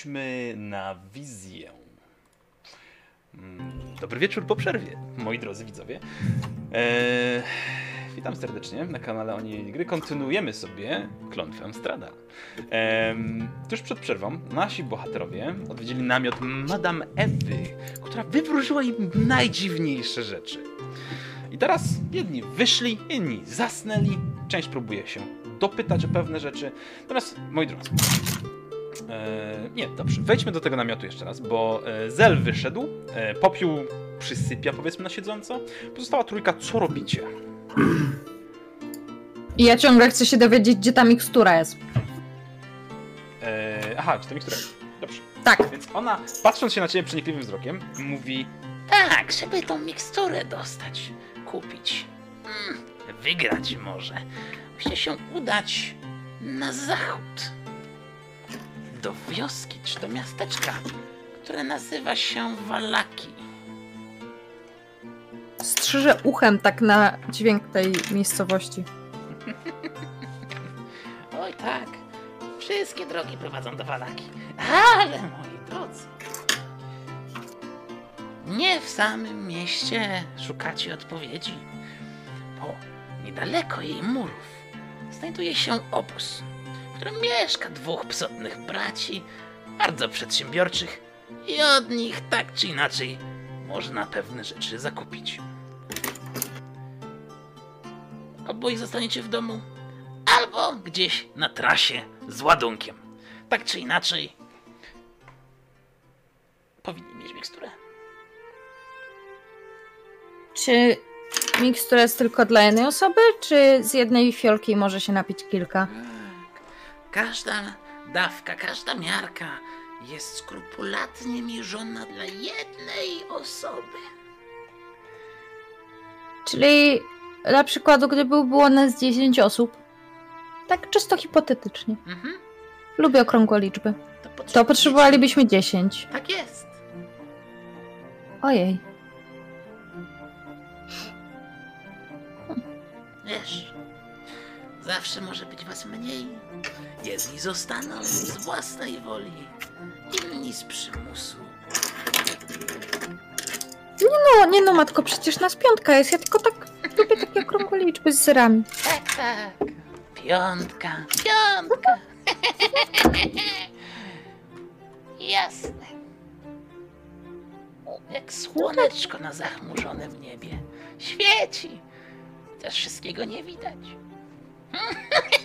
wróćmy na wizję. Mm, Dobry wieczór po przerwie, moi drodzy widzowie. Eee, witam serdecznie na kanale Oni Gry. Kontynuujemy sobie klątwę Strada. Ehm, tuż przed przerwą nasi bohaterowie odwiedzili namiot Madame Ewy, która wywróżyła im najdziwniejsze rzeczy. I teraz jedni wyszli, inni zasnęli, część próbuje się dopytać o pewne rzeczy. Natomiast, moi drodzy, e, nie, dobrze, wejdźmy do tego namiotu jeszcze raz, bo e, Zel wyszedł, e, popiół przysypia powiedzmy na siedząco, pozostała trójka, co robicie? I ja ciągle chcę się dowiedzieć, gdzie ta mikstura jest. E, aha, czy to mikstura? Dobrze. Tak. Więc ona, patrząc się na ciebie przenikliwym wzrokiem, mówi Tak, żeby tą miksturę dostać, kupić, mm, wygrać może, musicie się udać na zachód. Do wioski czy do miasteczka, które nazywa się Walaki. Strzyżę uchem tak na dźwięk tej miejscowości. Oj tak, wszystkie drogi prowadzą do Walaki. Ale moi drodzy, nie w samym mieście szukacie odpowiedzi, bo niedaleko jej murów znajduje się obóz, którym mieszka dwóch psotnych braci, bardzo przedsiębiorczych i od nich tak czy inaczej można pewne rzeczy zakupić. Albo ich zostaniecie w domu, albo gdzieś na trasie z ładunkiem. Tak czy inaczej, powinni mieć miksturę. Czy mikstura jest tylko dla jednej osoby, czy z jednej fiolki może się napić kilka? Każda dawka, każda miarka jest skrupulatnie mierzona dla jednej osoby. Czyli dla przykładu, gdyby było nas 10 osób, tak czysto hipotetycznie. Mhm. Lubię okrągłe liczby. To, potrzebujecie- To potrzebowalibyśmy 10. Tak jest. Ojej. Wiesz, zawsze może być was mniej. Jedni zostaną z własnej woli, inni z przymusu. No, nie no, matko, przecież nas piątka jest. Ja tylko tak lubię takie okrągłe liczby z zerami. Tak, tak. Piątka, piątka. Jasne. Jak słoneczko na zachmurzonym niebie. Świeci. Też wszystkiego nie widać.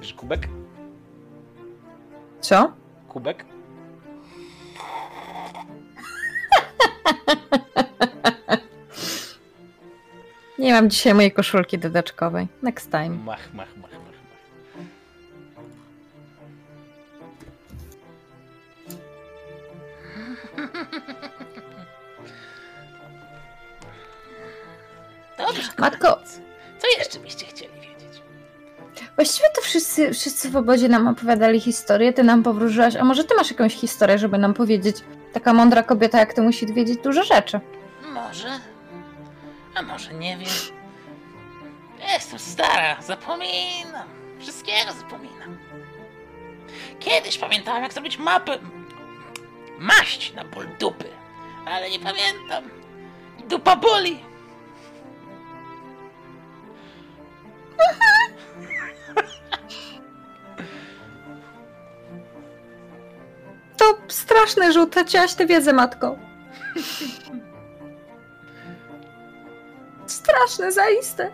Wiesz, kubek? Co? Kubek? Nie mam dzisiaj mojej koszulki dodatkowej. Next time. Mach, mach, mach, mach. Dobrze. Matko. Co jeszcze byście? Właściwie to wszyscy, wszyscy w obozie nam opowiadali historię, ty nam powróżyłaś. A może ty masz jakąś historię, żeby nam powiedzieć? Taka mądra kobieta jak ty musi wiedzieć dużo rzeczy. Może. A może nie wiem. Jestem stara, zapominam. Wszystkiego zapominam. Kiedyś pamiętałem, jak zrobić mapę. Maść na ból dupy. Ale nie pamiętam. Dupa boli. To straszne, że utraciłaś tę wiedzę, matko. Straszne, zaiste.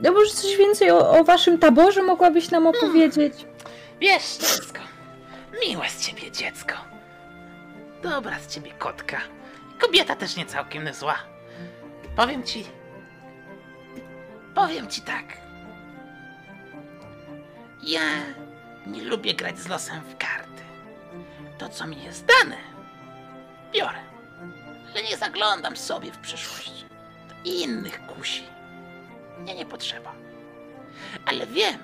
No może coś więcej o, o waszym taborze mogłabyś nam opowiedzieć? Wiesz, dziecko. Miłe z ciebie dziecko. Dobra z ciebie kotka. Kobieta też nie całkiem zła. Powiem ci. Powiem ci tak. Ja nie lubię grać z losem w karty. To, co mi jest dane, biorę. Ale nie zaglądam sobie w przyszłość. To innych kusi. Mnie nie potrzeba. Ale wiem,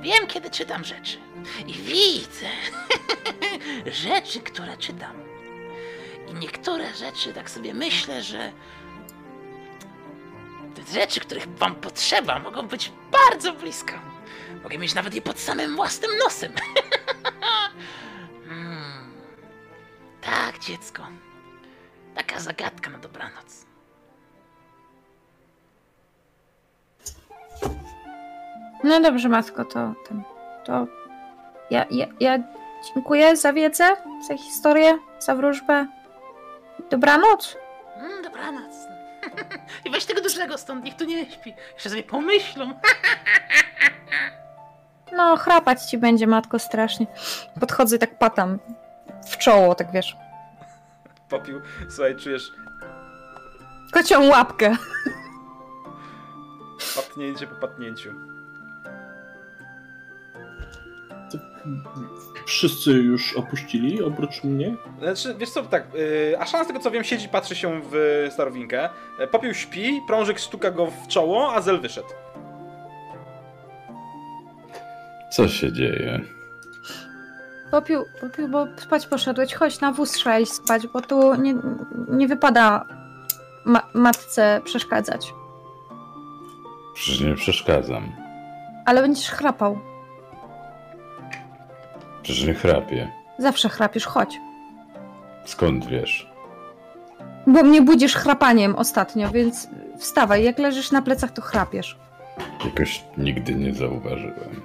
Wiem, kiedy czytam rzeczy. I widzę rzeczy, które czytam. I niektóre rzeczy tak sobie myślę, że rzeczy, których wam potrzeba, mogą być bardzo blisko. Mogę mieć nawet je pod samym własnym nosem. Hmm. Tak, dziecko. Taka zagadka na dobranoc. No dobrze, matko, to ten. To. Ja, ja, ja dziękuję za wiedzę, za historię, za wróżbę. Dobranoc. Mm, dobranoc. I weź tego dużego stąd, niech tu nie śpi. Jeszcze sobie pomyślą. No, chrapać ci będzie, matko, strasznie. Podchodzę i tak patam w czoło, tak wiesz. Popił, słuchaj, czujesz Kocią łapkę. patnięcie po patnięciu. Wszyscy już opuścili, oprócz mnie? Znaczy, wiesz co, tak, yy, Aszana z tego co wiem siedzi, patrzy się w starowinkę, Yy, Popiół śpi, Prążek stuka go w czoło, a Zel wyszedł. Co się dzieje? Popił, popił, bo spać poszedłeś. Chodź, na wóz trzeba iść spać, bo tu nie, nie wypada ma matce przeszkadzać. Przecież nie przeszkadzam. Ale będziesz chrapał. Przecież nie chrapię. Zawsze chrapisz, chodź. Skąd wiesz? Bo mnie budzisz chrapaniem ostatnio, więc wstawaj. Jak leżysz na plecach, to chrapiesz. Jakoś nigdy nie zauważyłem.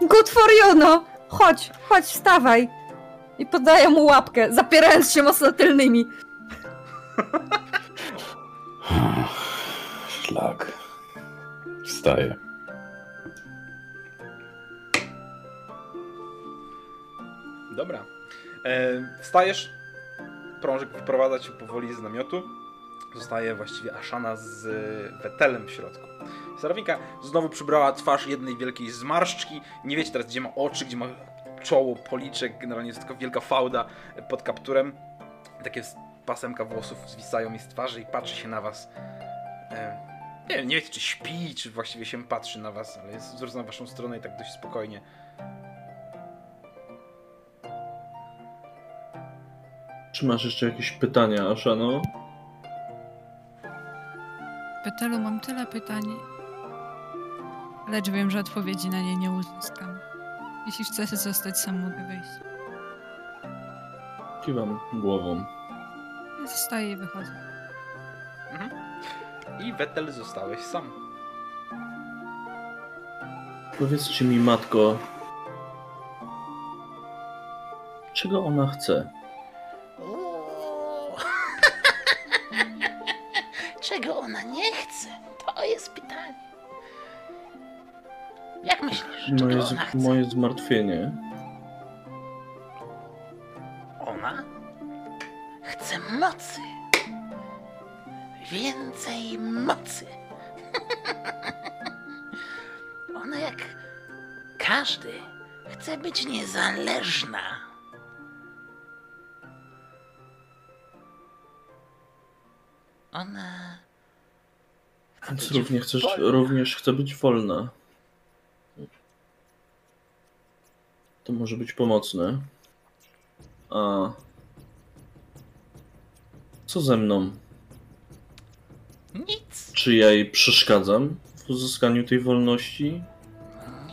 Good for you, no! Chodź, chodź, wstawaj. I podaję mu łapkę, zapierając się mocno tylnymi. Szlak. Wstaję. Dobra. E, wstajesz, Prążek wprowadza cię powoli z namiotu. Zostaje właściwie Aszana z Wetelem w środku. Starowinka znowu przybrała twarz jednej wielkiej zmarszczki. Nie wiecie teraz, gdzie ma oczy, gdzie ma czoło, policzek. Generalnie jest tylko wielka fałda pod kapturem. Takie pasemka włosów zwisają jej z twarzy i patrzy się na was. E, nie wiem, nie wiecie, czy śpi, czy właściwie się patrzy na was, ale jest zwrócona w waszą stronę i tak dość spokojnie. Czy masz jeszcze jakieś pytania, Ashano? Petelu, mam tyle pytań, lecz wiem, że odpowiedzi na nie nie uzyskam. Jeśli chcesz zostać sam, mogę wyjść. Kiwam głową. Zostaję i wychodzę. I Wetel zostałeś sam. Powiedzcie mi, matko, czego ona chce? Czego ona nie chce? To jest pytanie. Jak myślisz, czego Moje, ona chce? moje zmartwienie. Ona chce mocy. Więcej mocy. Ona jak każdy chce być niezależna. Ona Więc również, chcesz, wolna. również chce być wolna. To może być pomocne. A co ze mną? Nic. Czy ja jej przeszkadzam w uzyskaniu tej wolności?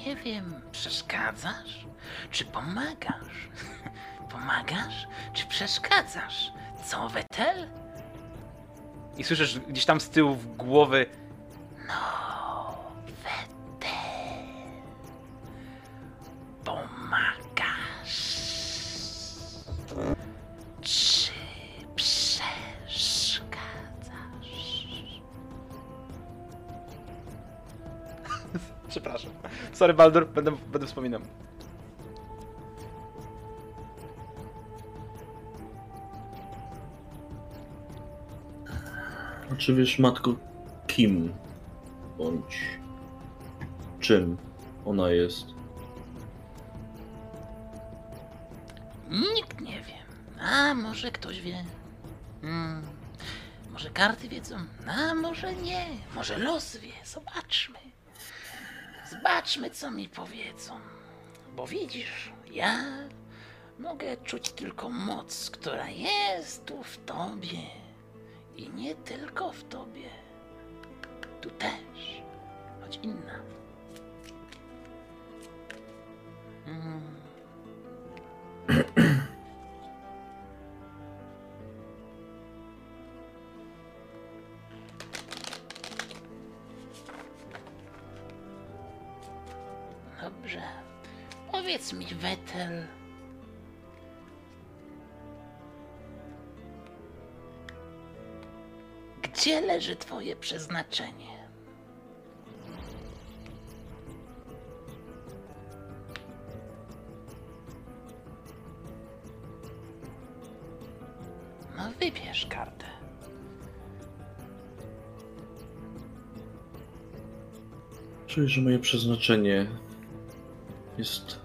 Nie wiem, przeszkadzasz? Czy pomagasz? Pomagasz? Czy przeszkadzasz? Co, Wetel? I słyszysz gdzieś tam z tyłu w głowy No, Wetel. Pomagasz. Czy przeszkadzasz? Przepraszam. Sorry, Baldur, będę, będę wspominał. Czy wiesz, matko, kim bądź czym ona jest? Nikt nie wie. A może ktoś wie? Hmm. Może karty wiedzą? A może nie. Może los wie. Zobaczmy. Zobaczmy, co mi powiedzą. Bo widzisz, ja mogę czuć tylko moc, która jest tu w tobie. I nie tylko w tobie. Tu też, choć inna. Mm. Dobrze. Powiedz mi, Wetel. Gdzie leży twoje przeznaczenie? No wybierz kartę. Czuję, że moje przeznaczenie jest.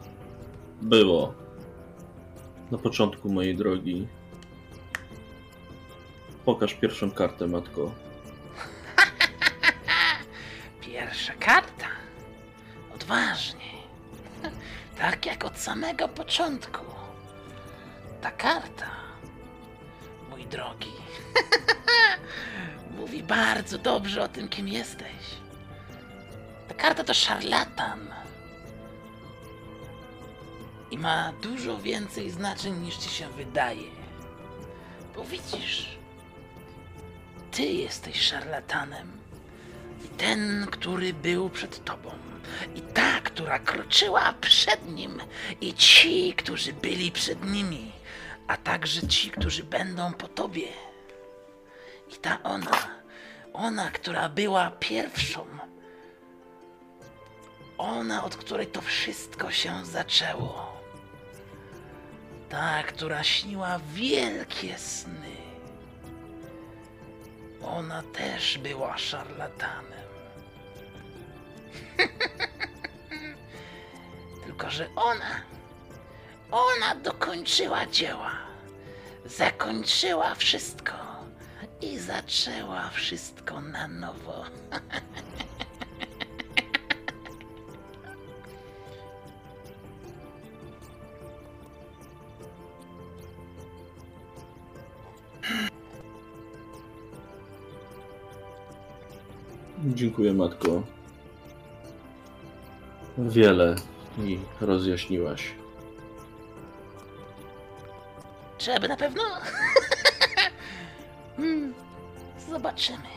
było na początku mojej drogi. Pokaż pierwszą kartę, matko. Pierwsza karta. Odważnie. Tak jak od samego początku. Ta karta, mój drogi, mówi bardzo dobrze o tym, kim jesteś. Ta karta to szarlatan. I ma dużo więcej znaczeń niż ci się wydaje. Bo widzisz, ty jesteś szarlatanem. I ten, który był przed tobą. I ta, która kroczyła przed nim. I ci, którzy byli przed nimi. A także ci, którzy będą po tobie. I ta ona, ona, która była pierwszą. Ona, od której to wszystko się zaczęło. Ta, która śniła wielkie sny. Ona też była szarlatanem. Tylko, że ona, ona dokończyła dzieła. Zakończyła wszystko i zaczęła wszystko na nowo. Dziękuję, matko. Wiele mi rozjaśniłaś. Aby na pewno? Hmm, zobaczymy.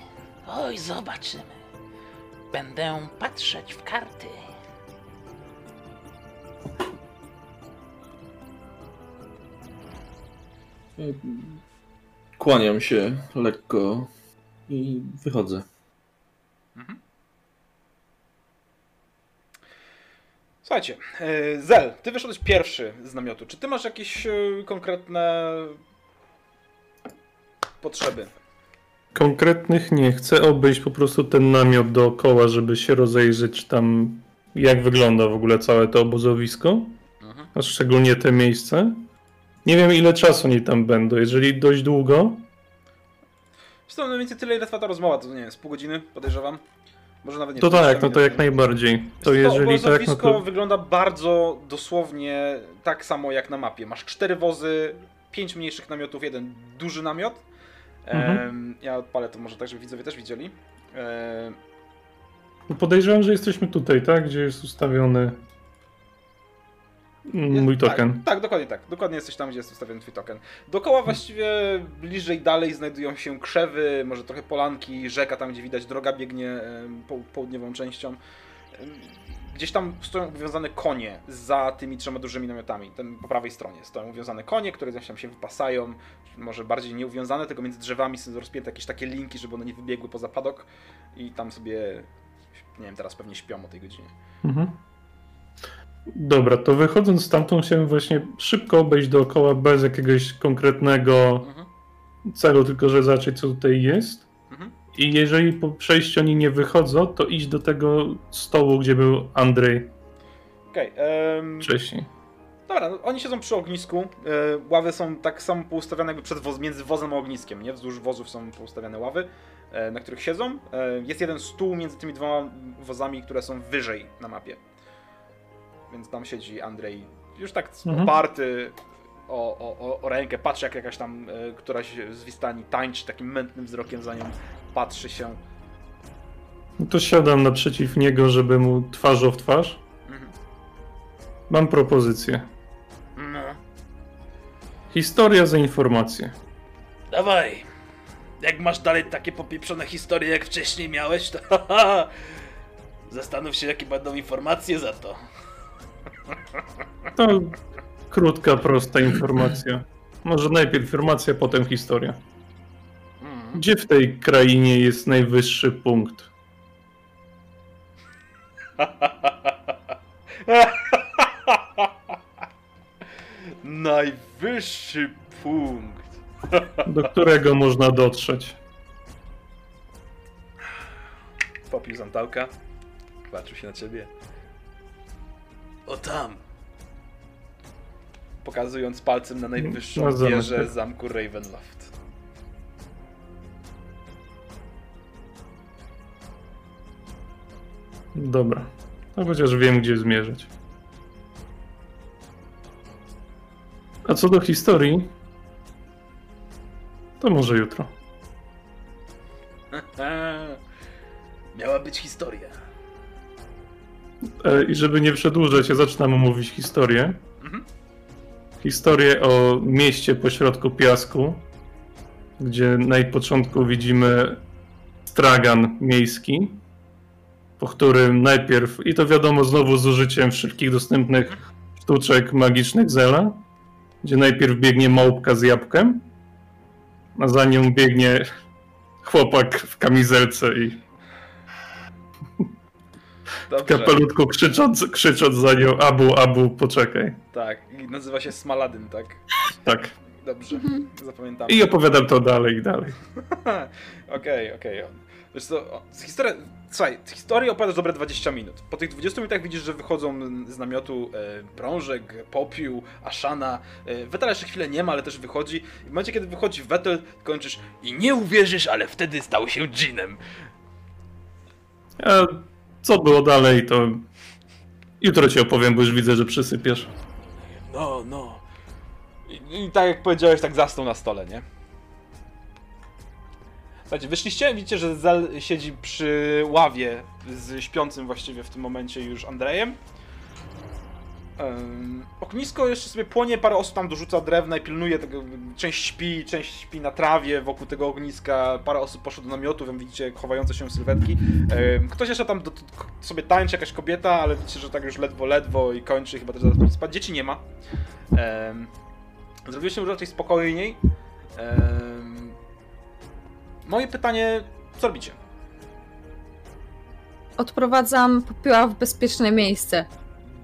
Oj, zobaczymy. Będę patrzeć w karty. Kłaniam się lekko i wychodzę. Słuchajcie, e, Zel, ty wyszedłeś pierwszy z namiotu. Czy ty masz jakieś e, konkretne potrzeby? Konkretnych nie. Chcę obejść po prostu ten namiot dookoła, żeby się rozejrzeć tam, jak wygląda w ogóle całe to obozowisko, Mhm. a szczególnie te miejsce. Nie wiem, ile czasu oni tam będą. Jeżeli dość długo, Zresztą mniej więcej tyle, ile trwa ta rozmowa, to nie wiem, z pół godziny, podejrzewam. Może nawet nie to 20 tak, no to jak najbardziej. To Wiesz jeżeli tak, no to... wygląda bardzo dosłownie tak samo jak na mapie. Masz cztery wozy, pięć mniejszych namiotów, jeden duży namiot. Mhm. Ja odpalę to może tak, żeby widzowie też widzieli. No Podejrzewam, że jesteśmy tutaj, tak? Gdzie jest ustawiony mój tak, token. Tak, dokładnie tak. Dokładnie jesteś tam, gdzie jest ustawiony twój token. Dookoła właściwie bliżej dalej znajdują się krzewy, może trochę polanki, rzeka tam, gdzie widać droga biegnie południową częścią. Gdzieś tam stoją uwiązane konie za tymi trzema dużymi namiotami. Ten po prawej stronie stoją uwiązane konie, które gdzieś tam się wypasają. Może bardziej nie uwiązane, tylko między drzewami są rozpięte jakieś takie linki, żeby one nie wybiegły poza padok. I tam sobie, nie wiem, teraz pewnie śpią o tej godzinie. Mhm. Dobra, to wychodząc stamtąd chciałem właśnie szybko obejść dookoła bez jakiegoś konkretnego Mhm. celu, tylko że zobaczyć co tutaj jest. Mhm. I jeżeli po przejściu oni nie wychodzą, to iść do tego stołu, gdzie był Andrzej Okej. em, wcześniej. Dobra, no, oni siedzą przy ognisku. e, ławy są tak samo poustawiane jakby przed woz, między wozem a ogniskiem, nie? Wzdłuż wozów są poustawiane ławy, e, na których siedzą. E, jest jeden stół między tymi dwoma wozami, które są wyżej na mapie. Więc tam siedzi Andrzej, już tak Mhm. oparty o, o, o, o rękę, patrzy jak jakaś tam e, któraś z Wistani tańczy takim mętnym wzrokiem za nią, patrzy się. No to siadam naprzeciw niego, żeby mu twarzą w twarz. Mhm. Mam propozycję. No, Historia za informację. dawaj. Jak masz dalej takie popieprzone historie, jak wcześniej miałeś, to zastanów się, jakie będą informacje za to. To krótka, prosta informacja. Może najpierw informacja, potem historia. Mhm. Gdzie w tej krainie jest najwyższy punkt? Najwyższy punkt. Do którego można dotrzeć? Popił z Antałka. Patrzył się na ciebie. O tam. Pokazując palcem na najwyższą Na zamek, wieżę tak. zamku Ravenloft. Dobra. No chociaż wiem, gdzie zmierzać. A co do historii, to może jutro. I żeby nie przedłużać, ja zaczynam mówić historię. Mhm. Historię o mieście pośrodku piasku, gdzie na początku widzimy stragan miejski, po którym najpierw, i to wiadomo znowu z użyciem wszystkich dostępnych sztuczek magicznych Zela, gdzie najpierw biegnie małpka z jabłkiem, a za nią biegnie chłopak w kamizelce i w Dobrze. kapelutku krzycząc, krzycząc za nią Abu, Abu, poczekaj. Tak, i nazywa się Smaladyn, tak? Tak. Dobrze, zapamiętam. I opowiadam to dalej i dalej. Okej, okej. Wiesz co, o, z historia... Słuchaj, z historii opowiadasz dobre 20 minut. Po tych 20 minutach widzisz, że wychodzą z namiotu e, Brążek, Popiół, Aszana. E, Wetela jeszcze chwilę nie ma, ale też wychodzi. I w momencie, kiedy wychodzi Wetel, kończysz i nie uwierzysz, ale wtedy stał się dżinem. A co było dalej, to jutro ci opowiem, bo już widzę, że przysypiesz. No, no. I, I tak jak powiedziałeś, tak zasnął na stole, nie? Słuchajcie, wyszliście, widzicie, że Zel siedzi przy ławie z śpiącym właściwie w tym momencie już Andrejem. Um, ognisko jeszcze sobie płonie, parę osób tam dorzuca drewna i pilnuje tego, część śpi, część śpi na trawie wokół tego ogniska, parę osób poszło do namiotu, wiem, widzicie chowające się sylwetki. Em, ktoś jeszcze tam do, sobie tańczy, jakaś kobieta, ale widzicie, że tak już ledwo, ledwo i kończy, chyba też zaraz spać. Dzieci nie ma. Um, zrobiło się raczej spokojniej. Em, moje pytanie, co robicie? Odprowadzam popiła w bezpieczne miejsce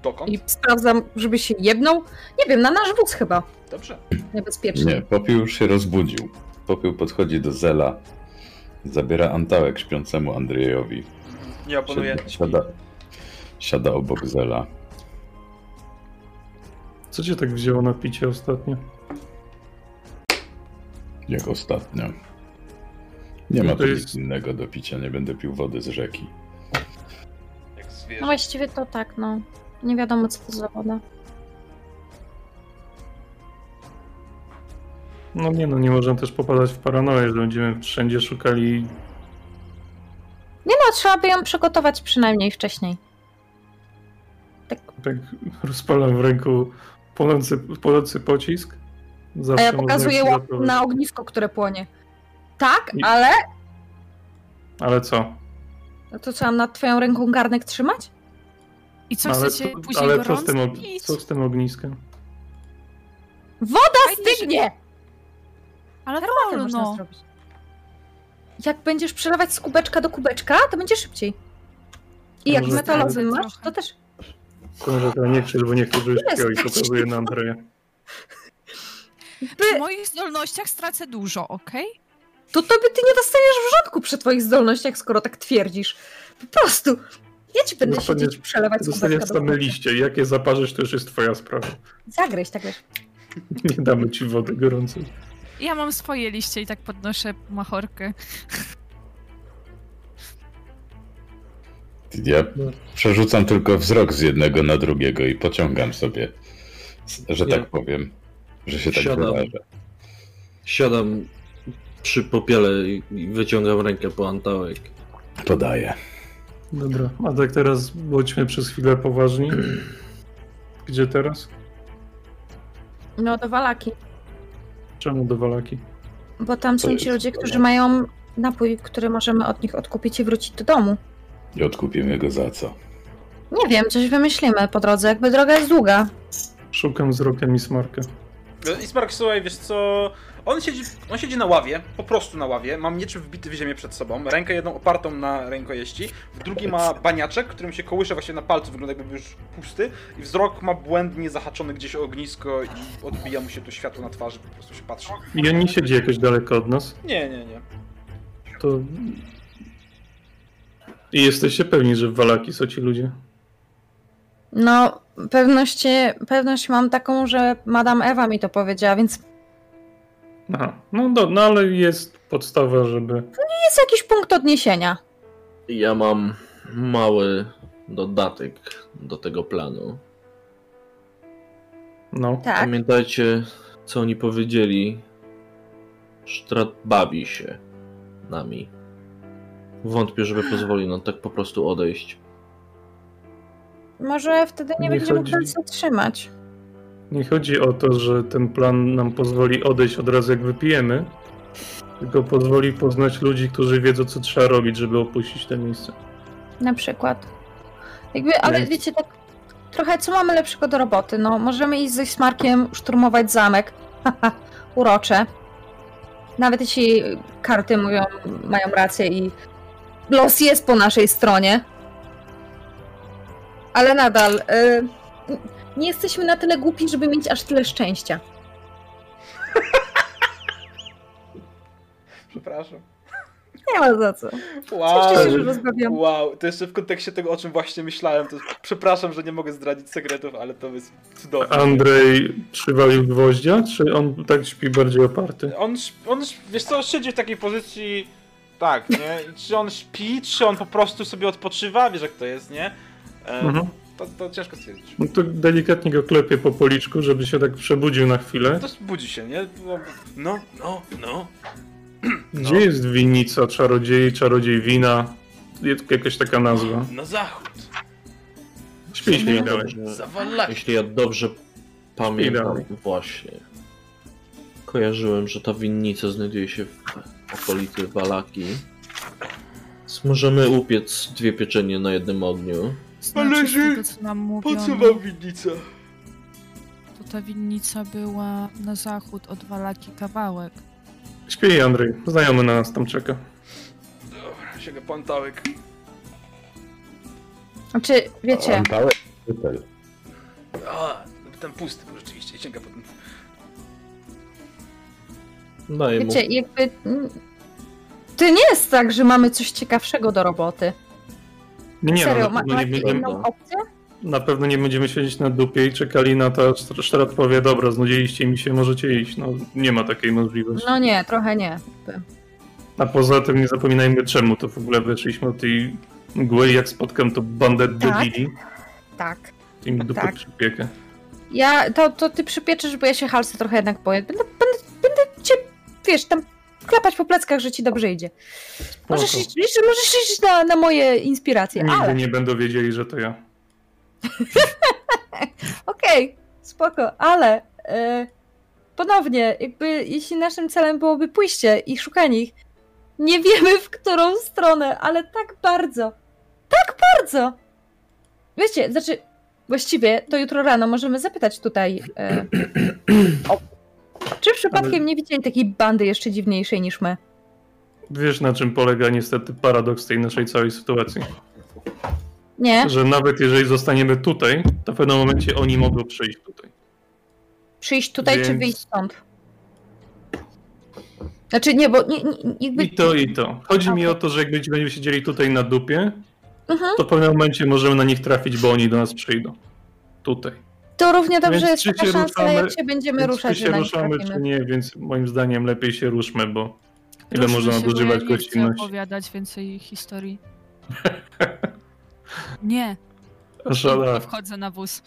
Dokąd? i sprawdzam, żeby się jedną. Nie wiem, na nasz wóz chyba. Dobrze. Niebezpiecznie. Nie, Popiół już się rozbudził. Popiół podchodzi do Zela, zabiera antałek śpiącemu Andrzejowi. Nie oponuje. Siada, siada, siada obok Zela. Co cię tak wzięło na picie ostatnio? Jak ostatnio. Nie ma tu jest- nic innego do picia, nie będę pił wody z rzeki. Jak No właściwie to tak, no. Nie wiadomo, co to za woda. No nie no, nie możemy też popadać w paranoję, że będziemy wszędzie szukali... Nie no, trzeba by ją przygotować przynajmniej wcześniej. Tak rozpalam w ręku płonący, płonący pocisk. A Zawsze ja można pokazuję na ognisko, które płonie. Tak, I- ale Ale co? no to trzeba nad twoją ręką garnek trzymać? I co, ale chcecie co, później ale co z, tym, co z tym ogniskiem? Woda Fajnie, stygnie! Ale Herbatę można wolno. zrobić. Jak będziesz przelewać z kubeczka do kubeczka, to będzie szybciej. I jak Może metalowy trochę. masz, to też. To może teraz nie krzycz, bo nie chcę, żebyś Ile piał i stać? pokazuję na Andrzeja. Przy moich zdolnościach stracę dużo, okej? To tobie ty nie dostaniesz w rządku przy twoich zdolnościach, skoro tak twierdzisz. Po prostu. Ja ci będę Dostaniesz- siedzieć przelewać z Dostaniesz same liście. Jak je zaparzysz, to już jest twoja sprawa. Zagryź tak wiesz. Nie damy ci wody gorącej. Ja mam swoje liście i tak podnoszę machorkę. Ja przerzucam tylko wzrok z jednego na drugiego i pociągam sobie, że Ja- tak powiem, że się tak Siadam. wyrażę. Siadam przy popiele i i wyciągam rękę po antałek. Podaję. Dobra, a tak teraz bądźmy przez chwilę poważni. Gdzie teraz? No do Walaki. Czemu do Walaki? Bo tam są ci jest ludzie, którzy mają napój, który możemy od nich odkupić i wrócić do domu. I odkupimy go za co? Nie wiem, coś wymyślimy po drodze, jakby droga jest długa. Szukam wzrokiem Ismarka. I Spark, słuchaj, wiesz co, on siedzi, on siedzi na ławie, po prostu na ławie, ma miecz wbity w ziemię przed sobą, rękę jedną opartą na rękojeści, w drugiej ma baniaczek, którym się kołysze właśnie na palcu, wygląda jakby był już pusty i wzrok ma błędnie zahaczony gdzieś o ognisko i odbija mu się to światło na twarzy, po prostu się patrzy. I on nie siedzi jakoś daleko od nas. Nie, nie, nie. To... I jesteście pewni, że w Walaki są ci ludzie? No, pewność, pewność mam taką, że Madame Ewa mi to powiedziała, więc Aha, no, do, no ale jest podstawa, żeby... jest jakiś punkt odniesienia. Ja mam mały dodatek do tego planu. No, Tak. Pamiętajcie, co oni powiedzieli. Strat bawi się nami. Wątpię, żeby pozwolił nam tak po prostu odejść. Może wtedy nie, Nie będziemy chodzi- chcieli zatrzymać. Nie chodzi o to, że ten plan nam pozwoli odejść od razu jak wypijemy, tylko pozwoli poznać ludzi, którzy wiedzą, co trzeba robić, żeby opuścić to miejsce. Na przykład. Jakby, ale Więc- wiecie, tak trochę co mamy lepszego do roboty? No, możemy iść ze Smarkiem, szturmować zamek. Urocze. Nawet jeśli karty mówią, mają rację i los jest po naszej stronie. Ale nadal y, nie jesteśmy na tyle głupi, żeby mieć aż tyle szczęścia. Przepraszam. Nie ma za co. Wow. Cieszę się, że rozmawiam. Wow, to jeszcze w kontekście tego, o czym właśnie myślałem, to przepraszam, że nie mogę zdradzić sekretów, ale to jest cudowne. Andrzej przywalił gwoździa, czy on tak śpi bardziej oparty? On, on, wiesz co, siedzi w takiej pozycji, tak, nie? Czy on śpi, czy on po prostu sobie odpoczywa, wiesz jak to jest, nie? E, Mhm. To, to ciężko stwierdzić. No to delikatnie go klepie po policzku, żeby się tak przebudził na chwilę. To budzi się, nie? No, no, no. Gdzie jest winnica czarodziei, czarodziej wina? Jest jakaś taka nazwa. Na zachód. Śpi, śpi Jeśli ja dalej. Zawalaki. Jeśli ja dobrze pamiętam, właśnie. Kojarzyłem, że ta winnica znajduje się w okolicy Walaki. Więc możemy upiec dwie pieczenie na jednym ogniu. Znaczy, Ale z że- tego, co nam Po co wam winnica? to ta winnica była na zachód od Walaki kawałek. Śpi Andrzej, znajomy na nas tam czeka. Dobra, sięga pantałek. Znaczy, wiecie, Antałek? Tutaj. A, ten pusty był rzeczywiście, sięga po ten... Daję mu. wiecie, jakby... To nie jest tak, że mamy coś ciekawszego do roboty. Nie, Serio, no, ma, na, pewno nie będziemy, na pewno nie będziemy siedzieć na dupie i czekali na to, aż Sztrat powie, dobra, znudziliście mi się, możecie iść. No, nie ma takiej możliwości. No nie, trochę nie. A poza tym nie zapominajmy, czemu to w ogóle wyszliśmy od tej mgły jak spotkam to bandę Tak. debili, Tak. im dupę Tak. przypiekę. Ja, to, to ty przypieczysz, bo ja się halsy trochę jednak boję. Będę, będę, będę cię, wiesz, tam klapać po pleckach, że ci dobrze idzie. Możesz iść, liczyć, możesz iść na, na moje inspiracje, Nigdy ale... nie będą wiedzieli, że to ja. Okej, spoko, ale e, ponownie, jakby jeśli naszym celem byłoby pójście i szukanie ich, nie wiemy w którą stronę, ale tak bardzo, tak bardzo. Wiecie, znaczy, właściwie to jutro rano możemy zapytać tutaj, e, o, czy przypadkiem Ale- nie widzieli takiej bandy jeszcze dziwniejszej niż my? Wiesz, na czym polega niestety paradoks tej naszej całej sytuacji. Nie? Że nawet jeżeli zostaniemy tutaj, to w pewnym momencie oni mogą przyjść tutaj. Przyjść tutaj czy Więc- wyjść stąd? Znaczy nie, bo nie, nie, jakby... I to, i to. Chodzi mi Okej. o to, że jak będziemy siedzieli tutaj na dupie, Mhm. to w pewnym momencie możemy na nich trafić, bo oni do nas przyjdą. Tutaj. To równie dobrze Więc jest taka szansa, ruszamy- jak się będziemy ruszać, czy się ruszamy, czy nie, więc moim zdaniem lepiej się ruszmy, bo ile Ruszmy można nadużywać ja nie chcę gościnności. opowiadać więcej historii. Nie, Szada, wchodzę na wóz.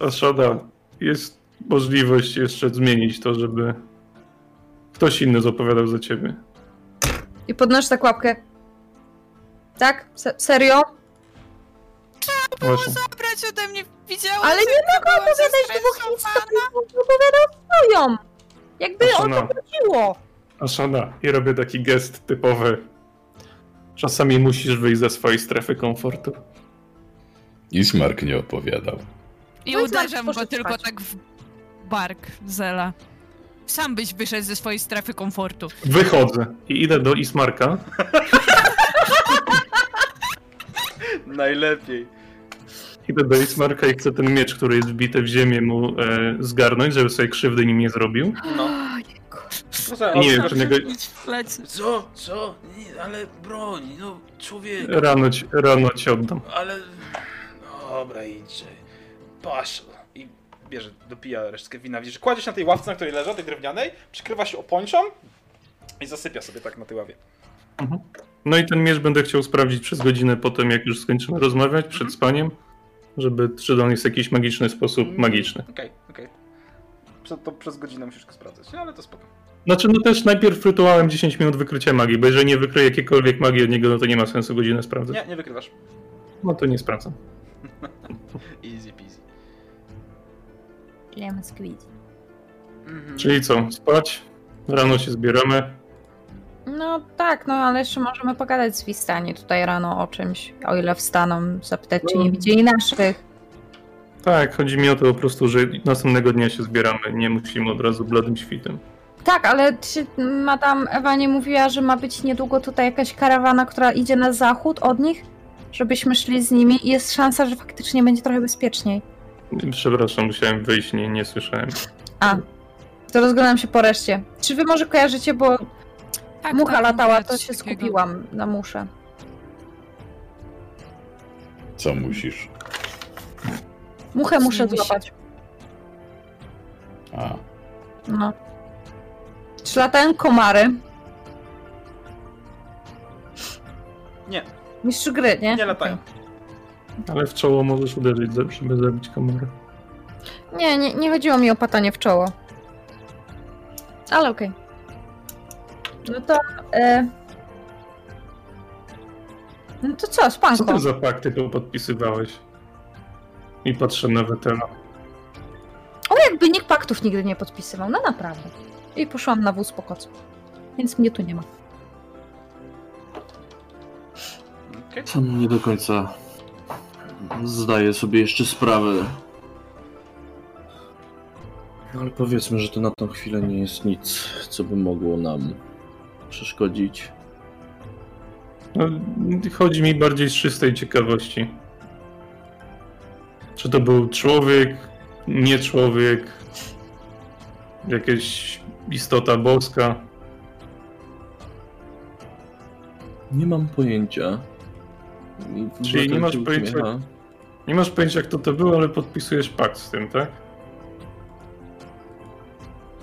a szada, jest możliwość jeszcze zmienić to, żeby ktoś inny zapowiadał za ciebie. I podnoszę tak łapkę. Tak? Se- serio? Było Właśnie. zabrać ode mnie. Widziałam, Ale że nie mogę byłam opowiadać dwóch historii, bo opowiadał swoją. Jakby o to chodziło. Aszana, i robię taki gest typowy. Czasami musisz wyjść ze swojej strefy komfortu. Ismark nie opowiadał. I Powiedz, Marcin, uderzam go poszedł tylko spać. tak w bark Zela. Sam byś wyszedł ze swojej strefy komfortu. Wychodzę i idę do Ismarka. Najlepiej. Idę do Ismarka i chcę ten miecz, który jest wbity w ziemię, mu e, zgarnąć, żeby sobie krzywdy nim nie zrobił. No. I nie wiem, czy niego w plecy. Co? Co? Nie, ale broń, no człowiek, rano ci, rano ci oddam. ale... Dobra, idź. Patrz. I bierze, dopija resztkę wina. Widzisz, kładzie się na tej ławce, na której leża, tej drewnianej, przykrywa się opończą i zasypia sobie tak na tej ławie. No i ten miecz będę chciał sprawdzić przez godzinę po tym, jak już skończymy rozmawiać przed Mhm. spaniem, żeby czy on jest w jakiś magiczny sposób magiczny. Okej, okej. Prze- To przez godzinę musisz go sprawdzać, no ale to spoko. Znaczy, no też najpierw rytuałem 10 minut wykrycia magii, bo jeżeli nie wykryję jakiejkolwiek magii od niego, no to nie ma sensu godzinę sprawdzać. Nie, nie wykrywasz. No to nie sprawdzam. Easy peasy. Lemon squeeze. Mhm. Czyli co, spać? Rano się zbieramy. No tak, no ale jeszcze możemy pogadać z Wistani tutaj rano o czymś, o ile wstaną, zapytać, czy nie widzieli naszych. Tak, chodzi mi o to po prostu, że następnego dnia się zbieramy, nie musimy od razu bladym świtem. Tak, ale czy madam Ewa nie mówiła, że ma być niedługo tutaj jakaś karawana, która idzie na zachód od nich? Żebyśmy szli z nimi i jest szansa, że faktycznie będzie trochę bezpieczniej. Przepraszam, musiałem wyjść, nie, nie słyszałem. A, to rozglądam się po reszcie. Czy wy może kojarzycie, bo Tak, mucha tak, latała, to się takiego. skupiłam na muszę. Co musisz? Muchę muszę Musi. złapać. A, No. Czy latają komary? Nie, Mistrzu gry, nie? nie latają. Ale w czoło możesz uderzyć, żeby zabić. Okej. Nie, nie, nie chodziło mi o patanie w czoło. Ale okej. No to... E... No to co, Co spanko. to za pakty tu podpisywałeś? I patrzę na wetera. O, jakby nikt paktów nigdy nie podpisywał, no naprawdę. I poszłam na wóz po kocu. Więc mnie tu nie ma. Sam nie do końca zdaję sobie jeszcze sprawę. No ale powiedzmy, że to na tą chwilę nie jest nic, co by mogło nam przeszkodzić. No, chodzi mi bardziej z czystej ciekawości. Czy to był człowiek, nie człowiek, jakaś istota boska? Nie mam pojęcia. Czyli nie masz pojęcia-. Nie masz pojęcia, kto to był, ale podpisujesz pakt z tym, tak?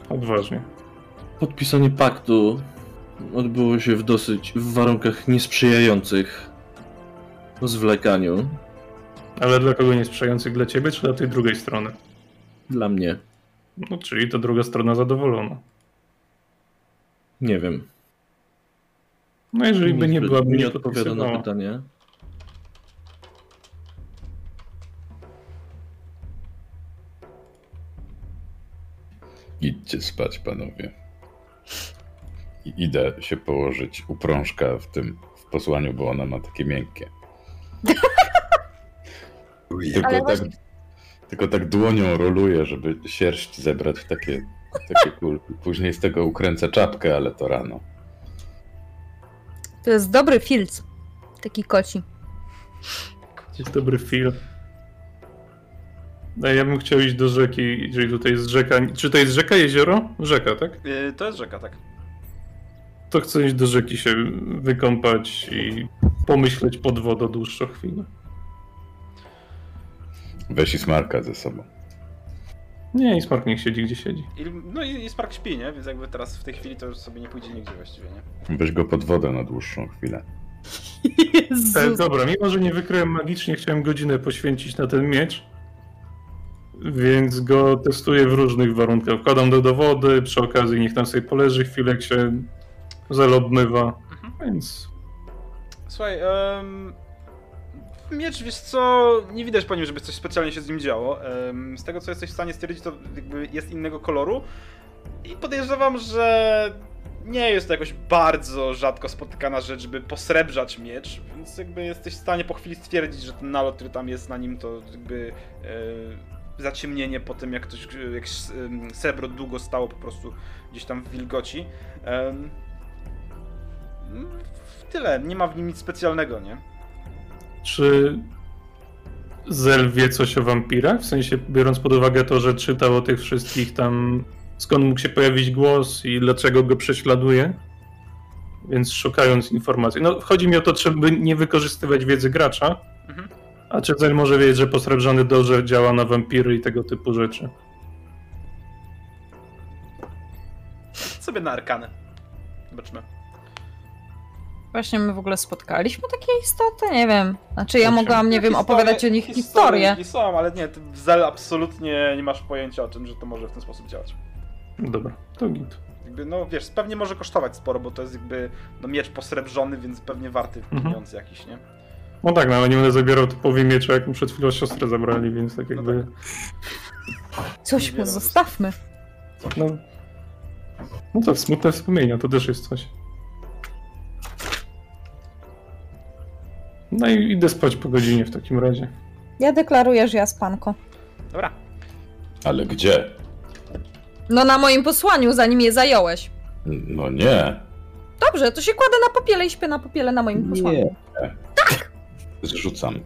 Odważnie. Podpisanie paktu odbyło się w dosyć w warunkach niesprzyjających zwlekaniu Ale dla kogo nie sprzyjających? Dla ciebie, czy dla tej drugiej strony? dla mnie. No, czyli to druga strona zadowolona. Nie wiem. No, jeżeli by nie była, by nie odpowiada na pytanie. idźcie spać, panowie. I idę się położyć u prążka w tym w posłaniu, bo ona ma takie miękkie. Tylko Ale tak, właśnie- tylko tak dłonią roluję, żeby sierść zebrać w takie, takie kulki. Później z tego ukręcę czapkę, ale to rano. To jest dobry filc. Taki koci. Jest dobry film. No, ja bym chciał iść do rzeki, jeżeli tutaj jest rzeka. Czy to jest rzeka, jezioro? Rzeka, tak? Yy, to jest rzeka, tak. To chcę iść do rzeki się wykąpać i pomyśleć pod wodą dłuższą chwilę. Weź i smarka ze sobą. Nie, i Smark niech siedzi gdzie siedzi. I, no i, i Spark śpi, nie? Więc jakby teraz w tej chwili to już sobie nie pójdzie nigdzie właściwie, nie? Weź go pod wodę na dłuższą chwilę. E, dobra, mimo że nie wykryłem magicznie, chciałem godzinę poświęcić na ten miecz. Więc go testuję w różnych warunkach. Wkładam do wody, przy okazji niech tam sobie poleży chwilę, jak się zel obmywa. Mhm. Więc Słuchaj, em, miecz, wiesz co, nie widać po nim, żeby coś specjalnie się z nim działo. Em, Z tego, co jesteś w stanie stwierdzić, to jakby jest innego koloru. I podejrzewam, że nie jest to jakoś bardzo rzadko spotykana rzecz, żeby posrebrzać miecz, więc jakby jesteś w stanie po chwili stwierdzić, że ten nalot, który tam jest na nim, to jakby e, zaciemnienie po tym, jak ktoś, jak srebro długo stało po prostu gdzieś tam w wilgoci. W tyle, nie ma w nim nic specjalnego, nie? Czy Zel wie coś o wampirach? W sensie, biorąc pod uwagę to, że czytał o tych wszystkich tam, skąd mógł się pojawić głos i dlaczego go prześladuje? Więc szukając informacji. No, chodzi mi o to, żeby nie wykorzystywać wiedzy gracza. Mhm. A czy Zel może wiedzieć, że posrebrzany dożer działa na wampiry i tego typu rzeczy? Sobie na arkanę. Zobaczmy. Właśnie my w ogóle spotkaliśmy takie istoty? Nie wiem. Znaczy ja Owszem. mogłam, nie wiem, opowiadać o nich historię. Nie są, ale nie, ty w Zel absolutnie nie masz pojęcia o tym, że to może w ten sposób działać. No Dobra, to git. Jakby, no wiesz, pewnie może kosztować sporo, bo to jest jakby no, miecz posrebrzony, więc pewnie warty Mhm. pieniądz jakiś, nie? No tak, no ale nie będę zabierał typowi miecza, jak mu przed chwilą siostrę zabrali, więc tak jakby... Coś Niewiele mu zostawmy. No, no to smutne wspomnienia, to też jest coś. No i idę spać po godzinie w takim razie. Ja deklaruję, że ja spanko. Dobra. Ale gdzie? No na moim posłaniu, zanim je zająłeś. No nie. Dobrze, to się kładę na popiele i śpię na popiele na moim posłaniu. Zrzucam.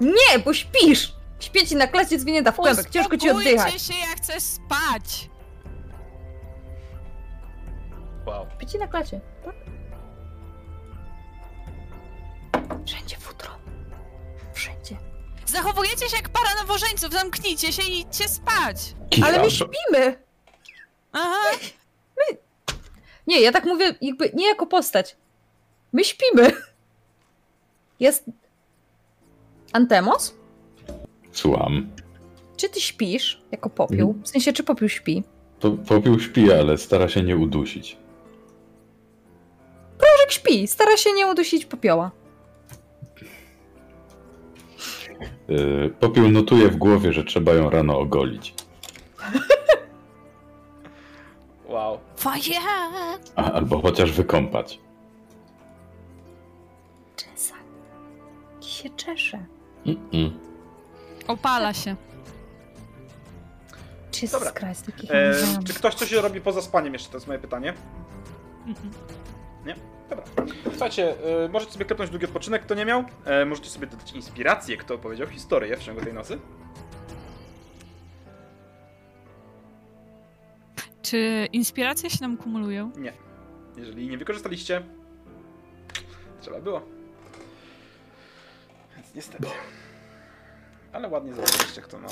Nie, bo śpisz! Śpię ci na klacie zwinięta w kłębek, ciężko ci oddychać. się, ja chcę spać. Wow. Śpię ci na klacie, Wszędzie futro. Wszędzie. Zachowujecie się jak para nowożeńców, zamknijcie się i idźcie spać. Ale my śpimy! Aha, Nie, ja tak mówię jakby nie jako postać. My śpimy. Jest... Antemos? Słucham. Czy ty śpisz jako popiół? W sensie, czy popiół śpi? Po, popiół śpi, ale stara się nie udusić. Tak śpi, stara się nie udusić popioła. Popiół notuje w głowie, że trzeba ją rano ogolić. Wow. fajnie. A, albo chociaż wykąpać. Czesa. Się czesze. Mm-mm. Opala się. Jesus Dobra. Christ, takich E, nie znam. czy ktoś coś robi poza spaniem jeszcze? To jest moje pytanie. Mhm. Dobra. Słuchajcie, e, możecie sobie klepnąć długi odpoczynek, kto nie miał. E, możecie sobie dodać inspirację, kto opowiedział historię w ciągu tej nocy. Czy inspiracje się nam kumulują? Jeżeli nie wykorzystaliście, trzeba było. Więc niestety. Ale ładnie zobaczyliście, kto ma.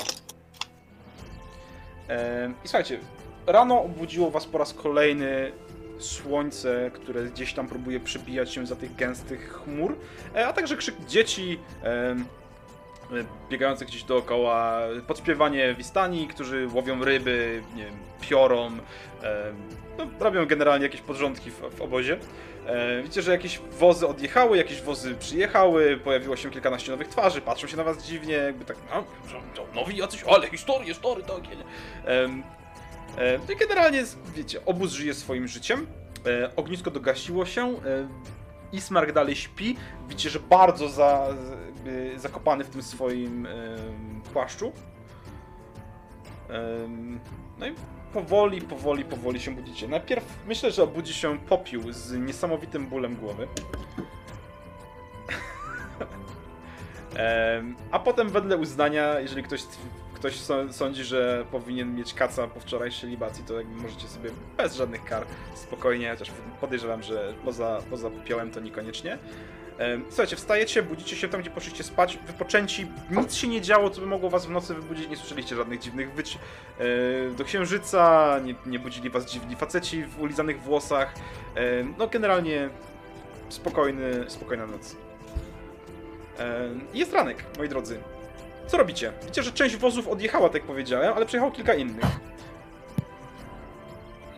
Ehm, I słuchajcie, rano obudziło was po raz kolejny słońce, które gdzieś tam próbuje przebijać się za tych gęstych chmur, e, a także krzyk dzieci biegających gdzieś dookoła, podśpiewanie wistani, którzy łowią ryby, nie wiem, piorą, no, robią generalnie jakieś podrządki w, w obozie. E, widzicie, że jakieś wozy odjechały, jakieś wozy przyjechały, pojawiło się kilkanaście nowych twarzy, patrzą się na was dziwnie, jakby tak, no, nowi jacyś, ale historie, story takie, no i generalnie, wiecie, obóz żyje swoim życiem, e, ognisko dogasiło się, e, Ismark dalej śpi, widzicie, że bardzo za, zakopany w tym swoim płaszczu. No i powoli, powoli, powoli się budzicie. Najpierw myślę, że obudzi się popiół z niesamowitym bólem głowy. A potem wedle uznania, jeżeli ktoś, ktoś sądzi, że powinien mieć kaca po wczorajszej libacji, to jakby możecie sobie bez żadnych kar spokojnie, chociaż podejrzewam, że poza, poza popiołem to niekoniecznie. Słuchajcie, wstajecie, budzicie się tam, gdzie poszliście spać, wypoczęci, nic się nie działo, co by mogło was w nocy wybudzić, nie słyszeliście żadnych dziwnych wyć e, do księżyca, nie, nie budzili was dziwni faceci w ulizanych włosach, no generalnie spokojny, spokojna noc. Jest ranek, moi drodzy. Co robicie? Widzicie, że część wozów odjechała, tak powiedziałem, ale przyjechało kilka innych.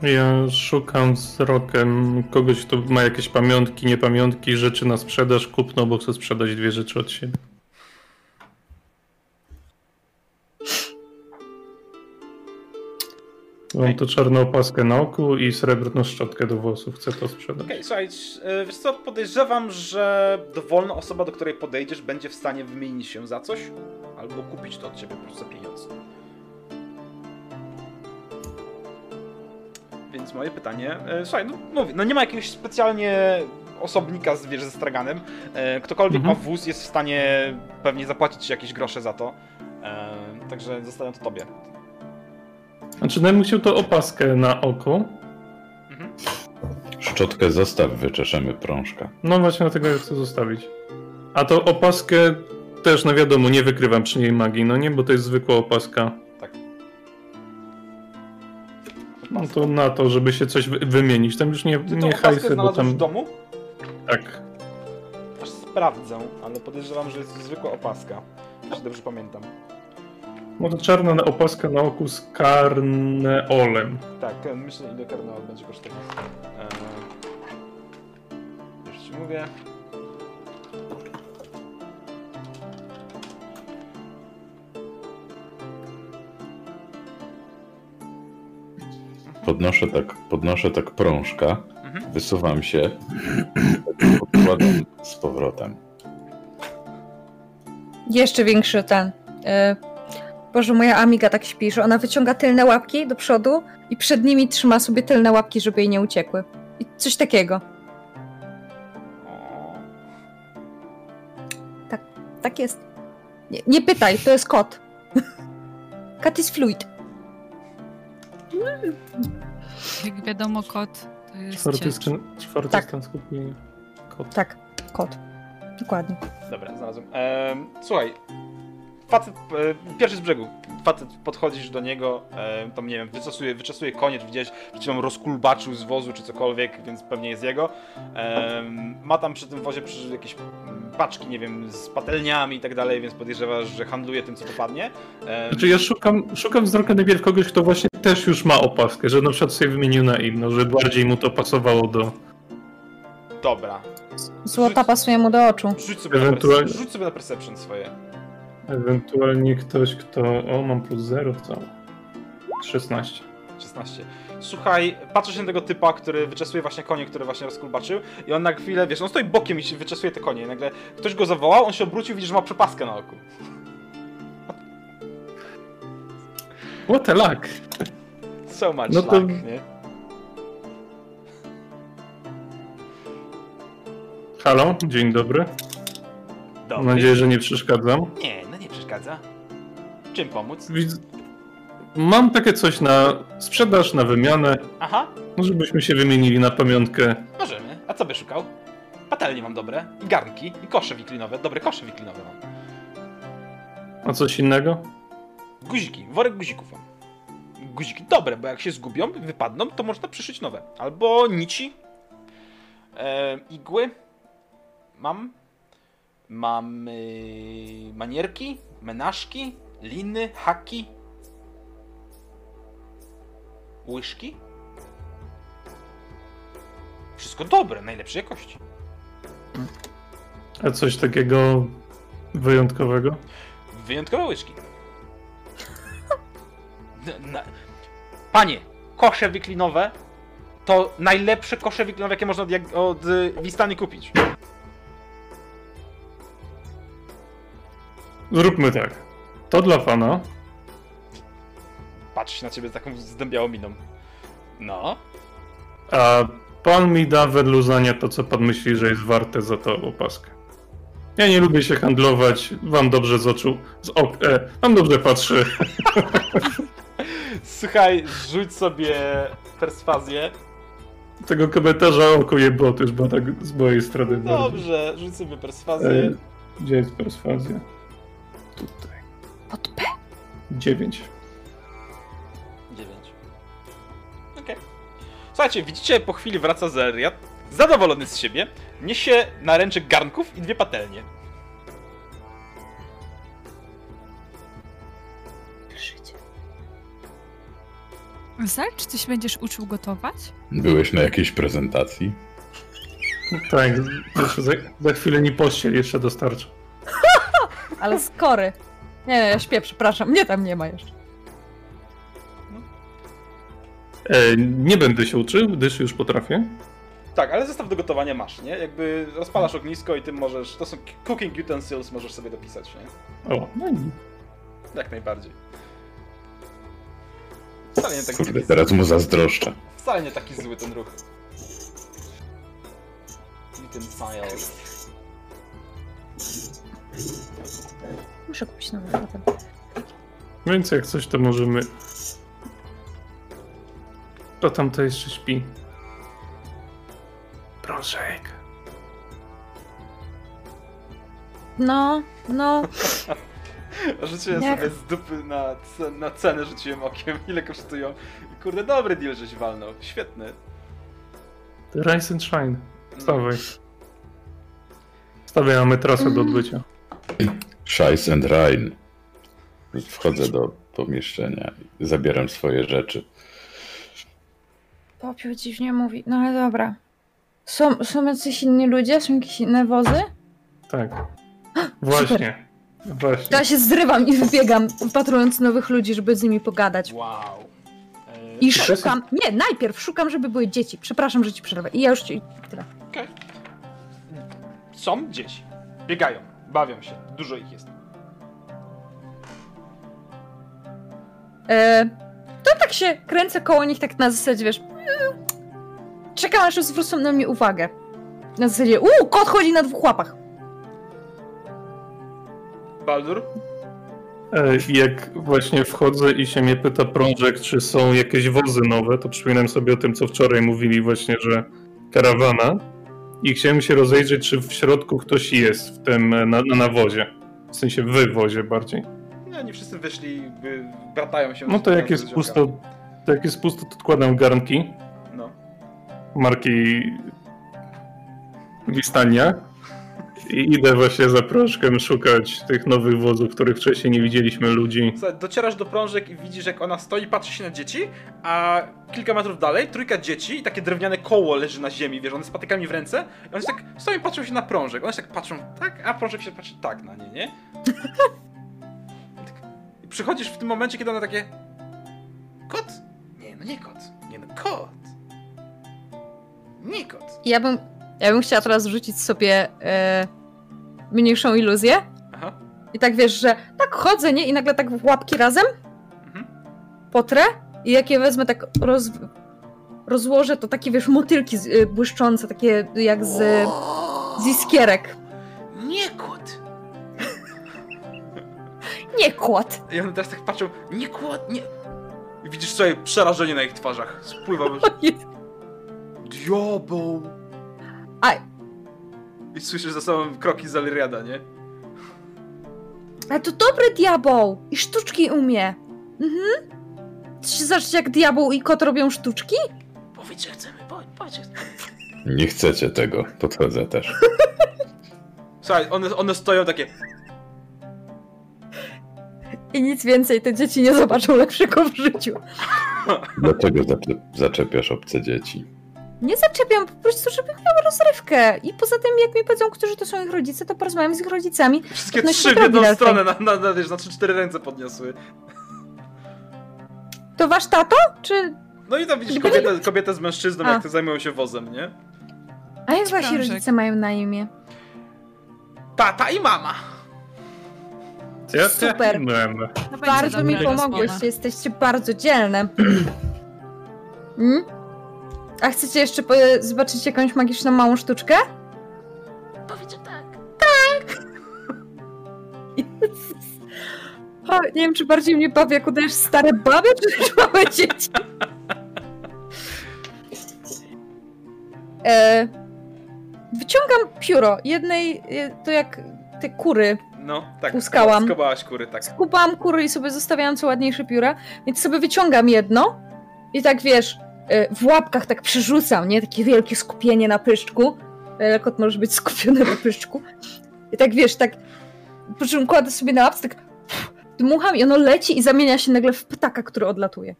Ja szukam wzrokiem kogoś, kto ma jakieś pamiątki, niepamiątki, rzeczy na sprzedaż, kupno, bo chcę sprzedać dwie rzeczy od siebie. Mam tu czarną opaskę na oku i srebrną szczotkę do włosów. Chcę to sprzedać. Okej, słuchaj, e, wiesz co, podejrzewam, że dowolna osoba, do której podejdziesz, będzie w stanie wymienić się za coś, albo kupić to od ciebie po prostu za pieniądze. Więc moje pytanie, e, słuchaj, no mówię, no nie ma jakiegoś specjalnie osobnika z, wiesz, ze straganem. E, ktokolwiek Mhm. ma wóz jest w stanie pewnie zapłacić ci jakieś grosze za to. Także zostawiam to tobie. Znaczy, najmu chciał to opaskę na oko. Mhm. Szczotkę zostaw, wyczeszemy prążka. No właśnie dlatego ja chcę zostawić. A to opaskę też, no wiadomo, nie wykrywam przy niej magii, no nie, bo to jest zwykła opaska. Tak. No to na to, żeby się coś wy- wymienić. Tam już nie, Ty tą nie opaskę hajsy, bo znalazłeś tam... w domu? Tak. Aż sprawdzę, ale podejrzewam, że jest zwykła opaska. Jeśli dobrze pamiętam. No to czarna na- opaska na oku z karneolem. Tak, e, myślę ile karnawał będzie kosztował. Eee, już ci mówię. Podnoszę tak, podnoszę tak prążka, Mhm. wysuwam się, podkładam z powrotem. Jeszcze większy ten. E, Boże, moja Amiga tak śpi, że ona wyciąga tylne łapki do przodu i przed nimi trzyma sobie tylne łapki, żeby jej nie uciekły. I coś takiego. O, Tak jest. Nie, nie pytaj, to jest kot. Kat is fluid. Jak wiadomo, kot to jest Czwarty stan, czwarty Tak. stan skupienia. Kot. Tak, kot. Dokładnie. dobra, znalazłem. Ehm, słuchaj. Facet, e, pierwszy z brzegu. Facet, podchodzisz do niego, e, tam nie wiem, wyczesuje, wyczesuje koniec, widziałeś, przed chwilą rozkulbaczył z wozu czy cokolwiek, więc pewnie jest jego. Em, ma tam przy tym wozie przy jakieś mm, paczki, nie wiem, z patelniami i tak dalej, więc podejrzewasz, że handluje tym, co popadnie. Em, Znaczy ja szukam, szukam wzrokiem najpierw kogoś, kto właśnie też już ma opaskę, że na przykład sobie wymienił na inną, że bardziej mu to pasowało do... Dobra. Złota pasuje mu do oczu. Rzuć sobie, na Ewentualnie- rzuć sobie na perception swoje. Ewentualnie ktoś, kto... O, mam plus 0 wcale. 16. 16. Słuchaj, patrzysz na tego typa, który wyczesuje właśnie konie, które właśnie rozkulbaczył i on na chwilę, wiesz, on stoi bokiem i wyczesuje te konie i nagle ktoś go zawołał, on się obrócił, widzisz, że ma przepaskę na oku. What a luck! So much No to- luck, nie? Halo, dzień dobry. Dobry. Mam nadzieję, że nie przeszkadzam. Nie, przeszkadza. Czym pomóc? Mam takie coś na sprzedaż, na wymianę, Aha, no żebyśmy się wymienili na pamiątkę. możemy. A co by szukał? Patelnie mam dobre, i garnki, i kosze wiklinowe. Dobre kosze wiklinowe mam. A coś innego? Guziki, worek guzików mam. Guziki dobre, bo jak się zgubią, wypadną, to można przyszyć nowe. Albo nici. E, igły. Mam. Mam manierki, menażki, liny, haki. Łyżki. Wszystko dobre, najlepszej jakości. A coś takiego wyjątkowego? Wyjątkowe łyżki. Na- Panie, kosze wiklinowe to najlepsze kosze wiklinowe, jakie można od, jak- od y, Wistany kupić. Zróbmy tak. To dla pana. Patrzy się na ciebie z taką zdębiałą miną. No, A pan mi da wedle uznania to, co pan myśli, że jest warte za tą opaskę. Ja nie lubię się handlować, wam dobrze z oczu, z ok, e, wam dobrze patrzy. słuchaj, rzuć sobie perswazję. Tego komentarza oko jebot już było tak z mojej strony. Dobrze, rzuć sobie perswazję. E, gdzie jest perswazja? Tutaj. Pod P. Dziewięć. 9. Okej. Słuchajcie, widzicie, po chwili wraca Zeriat, zadowolony z siebie, niesie na ręczek garnków i dwie patelnie. Zal, czy się będziesz uczył gotować? Byłeś na jakiejś prezentacji? Tak, za, za chwilę nie pościel jeszcze dostarczę. Ale skory. Nie, nie, ja śpię, przepraszam. Mnie tam nie ma jeszcze. E, nie będę się uczył, gdyż już potrafię. Tak, ale zestaw do gotowania masz, nie? Jakby rozpalasz ognisko i tym możesz. To są cooking utensils, możesz sobie dopisać, nie? O, no i Jak najbardziej. Wcale nie taki, Kurde, teraz mu zazdroszczę. wcale nie taki zły ten ruch. Utensils. Muszę kupić nowy fotel. Więc jak coś, to możemy. To tam to jeszcze śpi. Proszek. No, no. Rzuciłem Jak? sobie z dupy na, ce- na cenę, rzuciłem okiem, ile kosztują. I kurde, dobry deal żeś walnął. Świetny. Rise and Shine. Stawaj. Stawiamy mamy trasę do odbycia. Scheiß and Rhein. Wchodzę do pomieszczenia i zabieram swoje rzeczy. Popiół dziwnie mówi. No ale dobra. Są, są jacyś inni ludzie? Są jakieś inne wozy? Tak. Właśnie. Właśnie. Ja się zrywam i wybiegam, wypatrując nowych ludzi, żeby z nimi pogadać. Wow. E, I to jest- szukam. Nie, najpierw szukam, żeby były dzieci. Przepraszam, że ci przerwę. I ja już ci. Tyle. Okej. Są dzieci. Biegają, bawią się. Dużo ich jest. E, to tak się kręcę koło nich, tak na zasadzie, wiesz. mm, Czekam, aż zwrócą na mnie uwagę. Na zasadzie, uuu, kot chodzi na dwóch łapach. Baldur? E, Jak właśnie wchodzę i się mnie pyta Prążek, czy są jakieś wozy nowe, to przypominam sobie o tym, co wczoraj mówili właśnie, że karawana. I chciałem się rozejrzeć, czy w środku ktoś jest w tym e, na, na nawozie. W sensie w wozie bardziej. Nie, nie wszyscy wyszli, bratają się. No to jak jest pusto, to jak jest pusto, to odkładam garnki No. marki Wistania i idę właśnie za proszkiem szukać tych nowych wozów, których wcześniej nie widzieliśmy ludzi. Słuchaj, docierasz do prążek i widzisz, jak ona stoi, patrzy się na dzieci, a kilka metrów dalej trójka dzieci i takie drewniane koło leży na ziemi, wiesz, one z patykami w ręce. I one się tak stoją i patrzą się na prążek. One się tak patrzą tak, a prążek się patrzy tak na nie, nie? I I przychodzisz w tym momencie, kiedy one takie... Kot? Nie, no nie kot. Nie no, kot. Nie kot. Ja bym, ja bym chciała teraz rzucić sobie e, mniejszą iluzję. Aha. I tak wiesz, że tak chodzę, nie? I nagle tak w łapki razem Mhm. potrę i jak je wezmę tak roz, rozłożę, to takie wiesz, motylki z, y, błyszczące, takie jak z, z iskierek. Nie kot. Nie kład. I one teraz tak patrzą, nie kot, nie... I widzisz sobie przerażenie na ich twarzach. Spływa. Diabeł! Aj. I słyszysz za sobą kroki z Aliriada, nie? Ale to dobry diabeł i sztuczki umie. Mhm. Czy Zobaczcie, jak diabeł i kot robią sztuczki? Powiedz, że chcemy, powiedz, powiedz, że chcemy. Nie chcecie tego, podchodzę też. Słuchaj, one, one stoją takie. I nic więcej, te dzieci nie zobaczą lepszego w życiu. Dlaczego zaczep- zaczepiasz obce dzieci? Nie zaczepiam, po prostu, żeby miały rozrywkę. I poza tym, jak mi powiedzą, którzy to są ich rodzice, to porozmawiam z ich rodzicami. Wszystkie No trzy w jedną stronę, na, na, na, wiesz, na trzy, cztery ręce podniosły. To wasz tato? Czy... No i tam widzisz kobietę, kobietę z mężczyzną, A. jak te zajmują się wozem, nie? A jak wasi rodzice mają na imię? Tata i mama. Ja Super. To będzie Bardzo mi pomogłyście, rozmowa. jesteście bardzo dzielne. Mm? A chcecie jeszcze po- zobaczyć jakąś magiczną małą sztuczkę? Powiedz, że tak. O, nie wiem, czy bardziej mnie bawi, jak udajesz stare babie, czy też małe dzieci. E, wyciągam pióro. Jednej, e, to jak te kury. No, tak. Uskałam. Skobałaś kury, tak. Skupałam kury i sobie zostawiałam co ładniejsze pióra, więc sobie wyciągam jedno i tak wiesz, w łapkach tak przerzucam, nie? Takie wielkie skupienie na pyszczku. E, Kot może być skupiony na pyszczku. I tak wiesz, tak po czym kładę sobie na łapce, tak dmucham i ono leci i zamienia się nagle w ptaka, który odlatuje.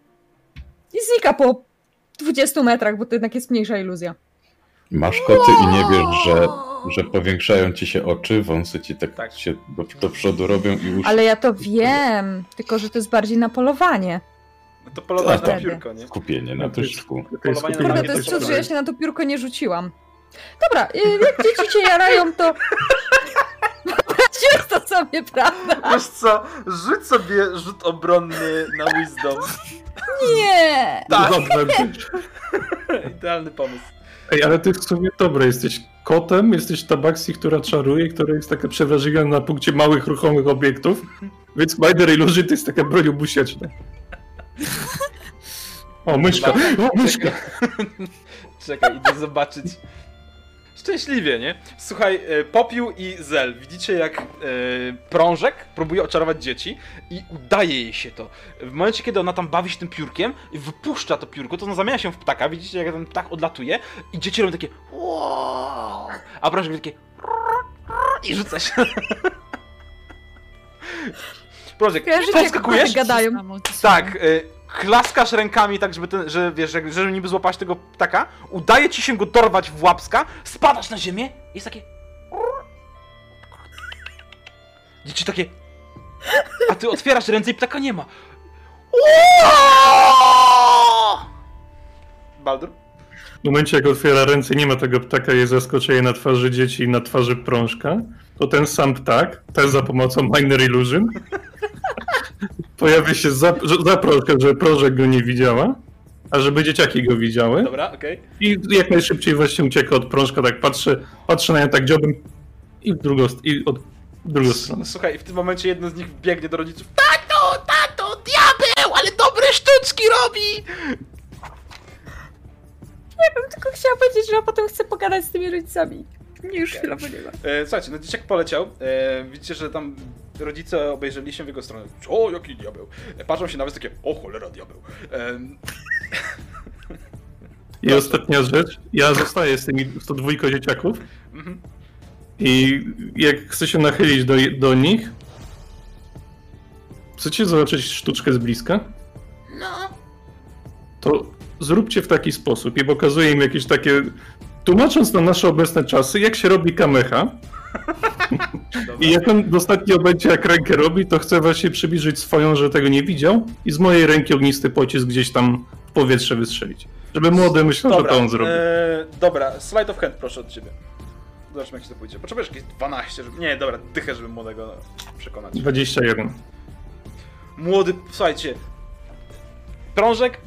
I znika po 20 metrach, bo to jednak jest mniejsza iluzja. Masz koty i nie wiesz, że, że powiększają ci się oczy, wąsy ci tak, Tak. się do, do przodu robią i uszy. Ale ja to wiem, tylko że to jest bardziej na polowanie. No to polowanie na Wtedy. piórko, nie? Skupienie na pyszczku. Na skupienie Kurde, mnie to jest też cud, że ja się na to piórko nie rzuciłam. Dobra, y, jak dzieci cię jarają, to... Jest to sobie, prawda? Wiesz co, rzuć sobie rzut obronny na wisdom. Nie! Tak. Idealny pomysł. Ej, ale ty w sumie dobre, jesteś kotem, jesteś tabaksi, która czaruje, która jest taka przewrażliwiona na punkcie małych, ruchomych obiektów, więc Minor Illusion to jest taka broń obusieczna. O, myszka! O, myszka! Czekaj, idę zobaczyć. Szczęśliwie, nie? Słuchaj, e, Popiół i Zel, widzicie jak e, prążek próbuje oczarować dzieci i udaje jej się to. W momencie, kiedy ona tam bawi się tym piórkiem i wypuszcza to piórko, to ono zamienia się w ptaka, widzicie jak ten ptak odlatuje i dzieci robią takie wow, a prążek robi takie i rzuca się. Prążek, Kojarzycie, jak podskakujesz? koty gadają. Tak, y, klaskasz rękami tak, żeby, ten, że wiesz, że, żeby niby złapać tego ptaka, udaje ci się go dorwać w łapska, spadasz na ziemię i jest takie... Dzieci takie... A ty otwierasz ręce i ptaka nie ma. Baldur? W momencie, jak otwiera ręce, nie ma tego ptaka, jest zaskoczenie na twarzy dzieci i na twarzy prążka, to ten sam ptak, też za pomocą Minor Illusion, pojawia się za, że- za prążka, żeby prążek go nie widziała, a żeby dzieciaki go widziały. Dobra, okej. I jak najszybciej właśnie ucieka od prążka, tak patrzy, patrzy na nią tak dziobem i w drugą, i od w drugą stronę. Słuchaj, w tym momencie jedno z nich biegnie do rodziców. Tato, tato, diabeł, ale dobre sztuczki robi! Tylko chciałam powiedzieć, że ja potem chcę pogadać z tymi rodzicami. Mnie już chwilowo nie ma. E, słuchajcie, no dzieciak poleciał. E, widzicie, że tam rodzice obejrzeli się w jego stronę. O, jaki diabeł. E, patrzą się na was takie, o cholera diabeł. E, I ostatnia rzecz, ja zostaję z tymi z tą dwójką dzieciaków mhm. i jak chcę się nachylić do, do nich, chcecie zobaczyć sztuczkę z bliska? No, to zróbcie w taki sposób i pokazuję im jakieś takie, tłumacząc na nasze obecne czasy, jak się robi kamecha. I jak on ostatnio będzie jak rękę robi, to chcę właśnie przybliżyć swoją, że tego nie widział i z mojej ręki ognisty pocisk gdzieś tam w powietrze wystrzelić. Żeby młody myślał, że to on zrobi. e, dobra, slide of hand proszę od ciebie. Zobaczmy jak się to pójdzie. Potrzebujesz jakieś 12, żeby... Nie, dobra, dychę, żeby młodego przekonać. 21. Młody, słuchajcie. Prążek,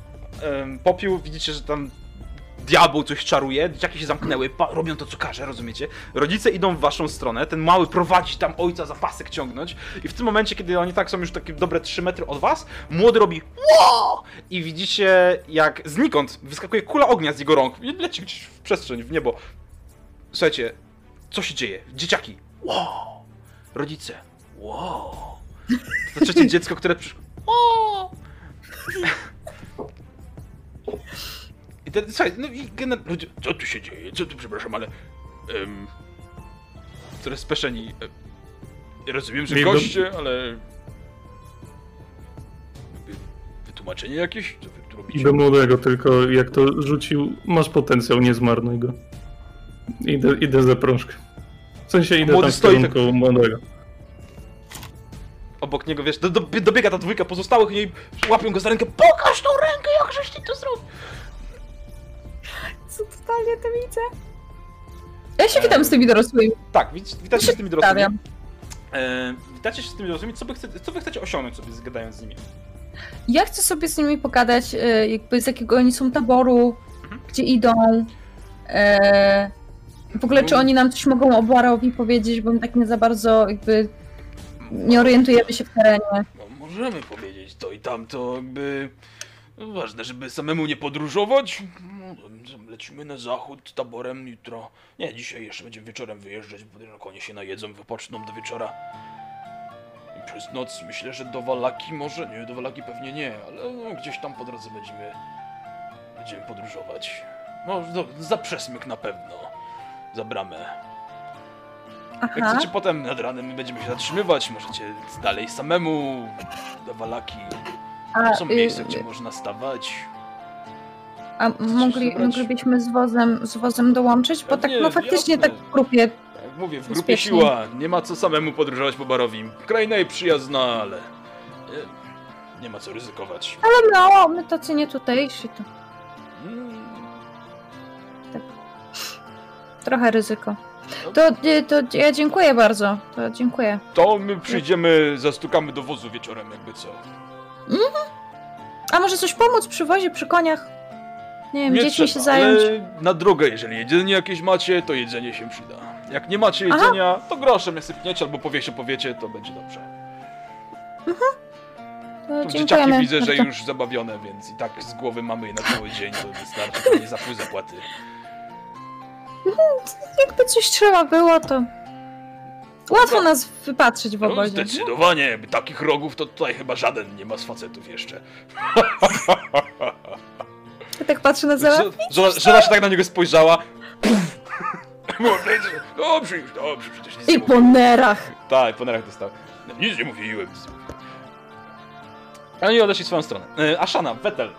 em, popiół, widzicie, że tam diabeł coś czaruje, dzieciaki się zamknęły, robią to co każe, rozumiecie? Rodzice idą w waszą stronę, ten mały prowadzi tam ojca za pasek ciągnąć i w tym momencie, kiedy oni tak są już takie dobre 3 metry od was, młody robi wow! i widzicie jak znikąd wyskakuje kula ognia z jego rąk i leci gdzieś w przestrzeń, w niebo. Słuchajcie, co się dzieje? Dzieciaki, wow! Rodzice, wow! To trzecie dziecko, które przyszło. Słuchaj, no i generalnie, ludzie, co tu się dzieje? Co tu, przepraszam, ale... Um, coraz speszeni. E, rozumiem, że goście, ale... Wytłumaczenie jakieś? Co wy tu robicie? Do młodego, tylko jak to rzucił, masz potencjał, nie zmarnuj go. Idę, idę za prążkę. W sensie idę Młody tam w kierunku młodego. Obok niego, wiesz, do, do, dobiega ta dwójka pozostałych i łapią go za rękę. Pokaż tą rękę, jak żeś ty to zrobił! Totalnie to widzę. Ja się witam z tymi dorosłymi. Tak, widzicie, witacie się z tymi dorosłymi. E, witacie się z tymi dorosłymi. Co wy, chcecie, co wy chcecie osiągnąć sobie, zgadając z nimi? Ja chcę sobie z nimi pogadać, e, jakby z jakiego oni są taboru, gdzie idą. E, w ogóle, czy oni nam coś mogą o Barowi powiedzieć, bo my tak nie za bardzo jakby nie orientujemy się w terenie. No, możemy powiedzieć to i tamto, jakby... no, Ważne, żeby samemu nie podróżować. No, lecimy na zachód taborem jutro. Nie, dzisiaj jeszcze będziemy wieczorem wyjeżdżać, bo na konie się najedzą, wypoczną do wieczora. I przez noc myślę, że do Walaki może, nie, do Walaki pewnie nie, ale no, gdzieś tam po drodze będziemy... Będziemy podróżować. No, do, za przesmyk na pewno. Za bramę. Jak Aha. chcecie potem nad ranem będziemy się zatrzymywać, możecie dalej samemu do Walaki. A, Są y, miejsca, gdzie można stawać. A mogli, moglibyśmy z wozem, z wozem dołączyć? Bo tak, Pewnie, no faktycznie jasne. tak w grupie. Jak mówię, w grupie Bezpiecznie. siła. Nie ma co samemu podróżować po barowi. Kraina i przyjazna, ale... e, Nie ma co ryzykować. Ale no, my tacy nie tutejsi, to Mm, trochę ryzyko. To, y, to ja dziękuję bardzo, to dziękuję. To my przyjdziemy, zastukamy do wozu wieczorem, jakby co. A może coś pomóc przy wozie, przy koniach? Nie wiem, Nie dziećmi się zająć. Ale na drogę, jeżeli jedzenie jakieś macie, to jedzenie się przyda. Jak nie macie Aha. jedzenia, to groszem je sypniecie, albo powie się powiecie, to będzie dobrze. To Tu dzieciaki widzę, że już zabawione, więc i tak z głowy mamy je na cały dzień, to wystarczy, to nie za pół zapłaty. Jakby coś trzeba było, to... Łatwo No. nas wypatrzyć w No, obozie. zdecydowanie, takich rogów to tutaj chyba żaden nie ma z facetów jeszcze. Ja tak patrzę na Zela. Żona, żona się tak na niego spojrzała. Dobrze już, dobrze, przecież nic nie I po mówiłem. nerach. Tak, po nerach dostał. Nic nie mówiłem. nic nie mówiłem. Oni odeszli w swoją stronę. E, Ashana, Vettel.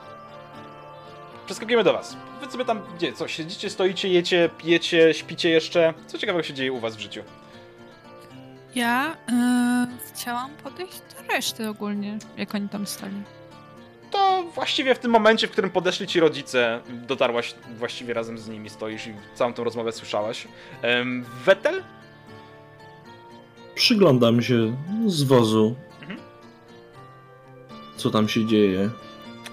Przeskakujemy do was. Wy sobie tam, gdzie, co, siedzicie, stoicie, jecie, pijecie, śpicie jeszcze? Co ciekawego się dzieje u was w życiu? Ja e, chciałam podejść do reszty ogólnie, jak oni tam stali. To właściwie w tym momencie, w którym podeszli ci rodzice, dotarłaś właściwie razem z nimi, stoisz i całą tą rozmowę słyszałaś. Em, Vettel? Przyglądam się z wozu. Mhm. Co tam się dzieje.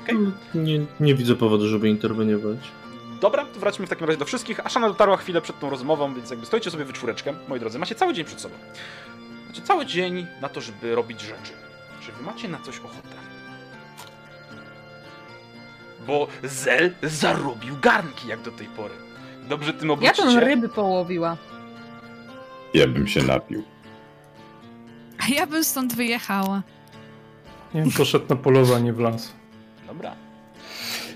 Okej. Ale Nie, nie widzę powodu, żeby interweniować. Dobra, to wróćmy w takim razie do wszystkich. Ashana dotarła chwilę przed tą rozmową, więc jakby stoicie sobie wy czwóreczkę, moi drodzy. Macie cały dzień przed sobą. Macie cały dzień na to, żeby robić rzeczy. Czy wy macie na coś ochotę? Bo Zel zarobił garnki jak do tej pory. Dobrze tym Ja obrócicie. tam ryby połowiła. Ja bym się napił. A ja bym stąd wyjechała. Nie wiem, poszedł na polowanie w las. Dobra.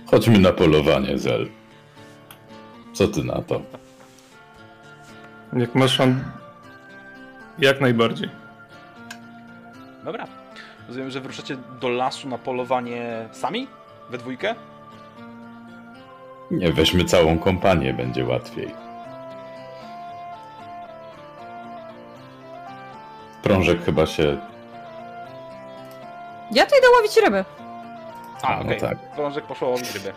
Chodźmy na polowanie, Zel. Co ty na to? Jak masz an... Jak najbardziej. Dobra. Rozumiem, że wyruszacie do lasu na polowanie sami? We dwójkę? Nie, weźmy całą kompanię, będzie łatwiej. Prążek chyba się... Ja tu idę łowić ryby. A, A, no okej. tak. Prążek poszło łowić rybę.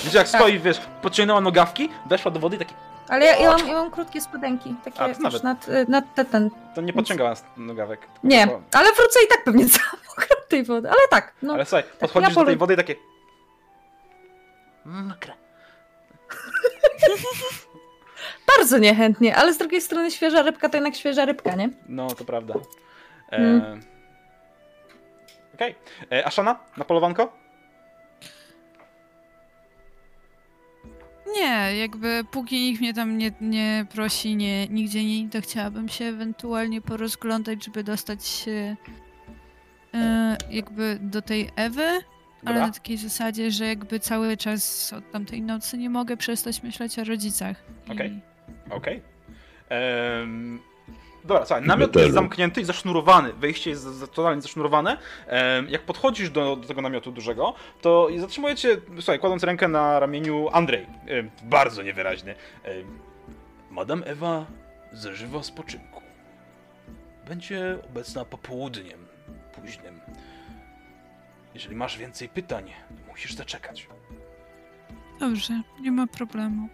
Widzicie, jak Tak. stoi, wiesz, podciągnęła nogawki, weszła do wody i taki... Ale ja, ja, mam, ja mam krótkie spodenki. Takie A, to już nad, nad te, ten. To nie podciągała nogawek. tylko Nie, poszła. ale wrócę i tak pewnie cała mokra od tej wody. Ale tak, no. Ale słuchaj, ja podchodzisz do polu- tej wody i takie... Mokre. Bardzo niechętnie, ale z drugiej strony świeża rybka to jednak świeża rybka, nie? No, to prawda. E... Mm. Okej. E, Ashana, na polowanko? Nie, jakby póki nikt mnie tam nie, nie prosi, nie, nigdzie nie idę, chciałabym się ewentualnie porozglądać, żeby dostać się e, jakby do tej Ewy, ale na takiej zasadzie, że jakby cały czas od tamtej nocy nie mogę przestać myśleć o rodzicach. I- Okej. Okej. Em, Dobra, słuchaj, namiot Metelu. jest zamknięty i zasznurowany. Wejście jest totalnie zasznurowane. Jak podchodzisz do, do tego namiotu dużego, to i zatrzymujecie, słuchaj, kładąc rękę na ramieniu Andrzej. Bardzo niewyraźny. Madam Ewa zażywa spoczynku. Będzie obecna popołudniem późnym. Jeżeli masz więcej pytań, musisz zaczekać. Dobrze, nie ma problemu.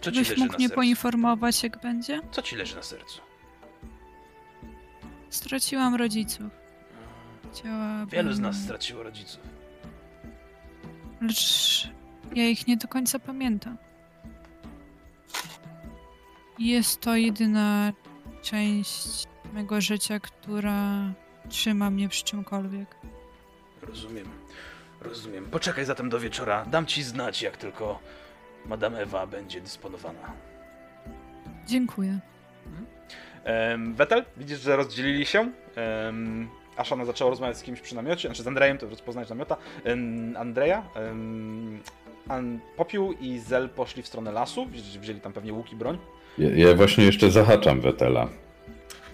Co ci Byś leży mógł na mnie sercu? poinformować, jak będzie? Co ci leży na sercu? Straciłam rodziców. Chciałabym... Wielu z nas straciło rodziców. Lecz ja ich nie do końca pamiętam. Jest to jedyna część mego życia, która trzyma mnie przy czymkolwiek. Rozumiem. Rozumiem. Poczekaj zatem do wieczora. Dam ci znać, jak tylko Madame Ewa będzie dysponowana. Dziękuję. Um, Wetel, widzisz, że rozdzielili się. Um, Ashana zaczęła rozmawiać z kimś przy namiocie, znaczy z Andrejem, to rozpoznać namiota. Um, Andrea, um, An, Popiół i Zel poszli w stronę lasu. Wzięli tam pewnie łuk i broń. Ja, ja właśnie jeszcze zahaczam Wetela.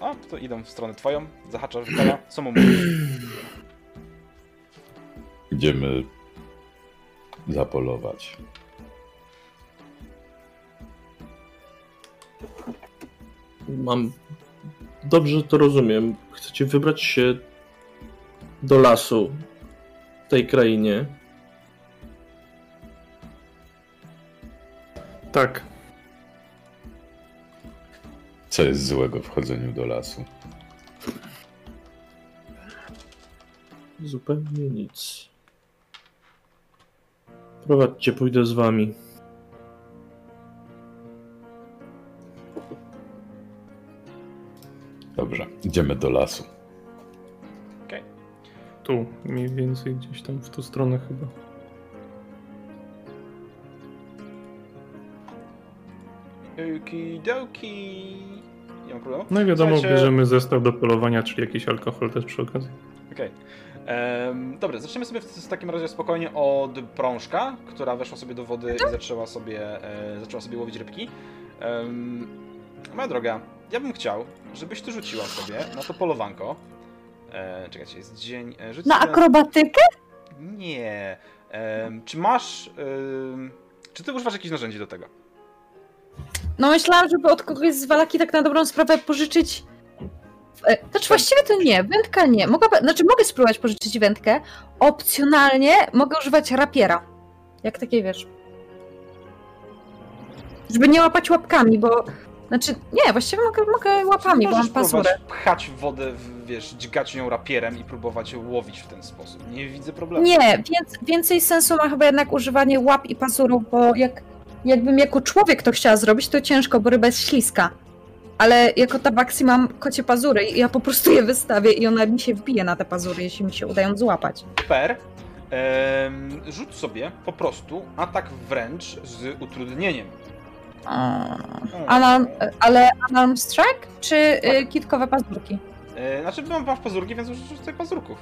A, to idą w stronę twoją. Zahaczasz Wetela. Co mu mówisz? Idziemy zapolować. Mam. Dobrze to rozumiem. Chcecie wybrać się do lasu tej krainie? Tak. Co jest złego w chodzeniu do lasu? Zupełnie nic. Prowadźcie, pójdę z wami. Dobrze, idziemy do lasu. Okej. Tu, mniej więcej gdzieś tam w tą stronę chyba. Okidoki. Nie ma problemu. No i wiadomo, Słuchajcie- bierzemy zestaw do polowania, czyli jakiś alkohol też przy okazji. Okej. Em, dobra, zaczniemy sobie w, w takim razie spokojnie od prążka, która weszła sobie do wody i zaczęła sobie, e, zaczęła sobie łowić rybki. Um, moja droga, ja bym chciał, żebyś ty rzuciła sobie na to polowanko. E, czekajcie, jest dzień. E, rzuć Na akrobatykę? Nie. Czy masz. czy ty używasz jakichś narzędzi do tego? No myślałam, żeby od kogoś z walaki tak na dobrą sprawę pożyczyć. E, Znaczy właściwie to nie, wędka nie. Mogę, znaczy mogę spróbować pożyczyć wędkę. Opcjonalnie mogę używać rapiera. Jak takie wiesz. Żeby nie łapać łapkami, bo. Znaczy, nie, właściwie mogę, mogę łapami, bo mam pazurę. pchać w wodę, wiesz, dźgać nią rapierem i próbować łowić w ten sposób. Nie widzę problemu. Nie, więc, więcej sensu ma chyba jednak używanie łap i pazurów, bo jak, jakbym jako człowiek to chciała zrobić, to ciężko, bo ryba jest śliska. Ale jako tabaksi mam kocie pazury i ja po prostu je wystawię i ona mi się wbije na te pazury, jeśli mi się uda ją złapać. Per, rzuć sobie po prostu atak wręcz z utrudnieniem. Alarm, ale alarm strike czy y, kitkowe pazurki? E, znaczy, mam masz pazurki, więc rzuć sobie pazurków.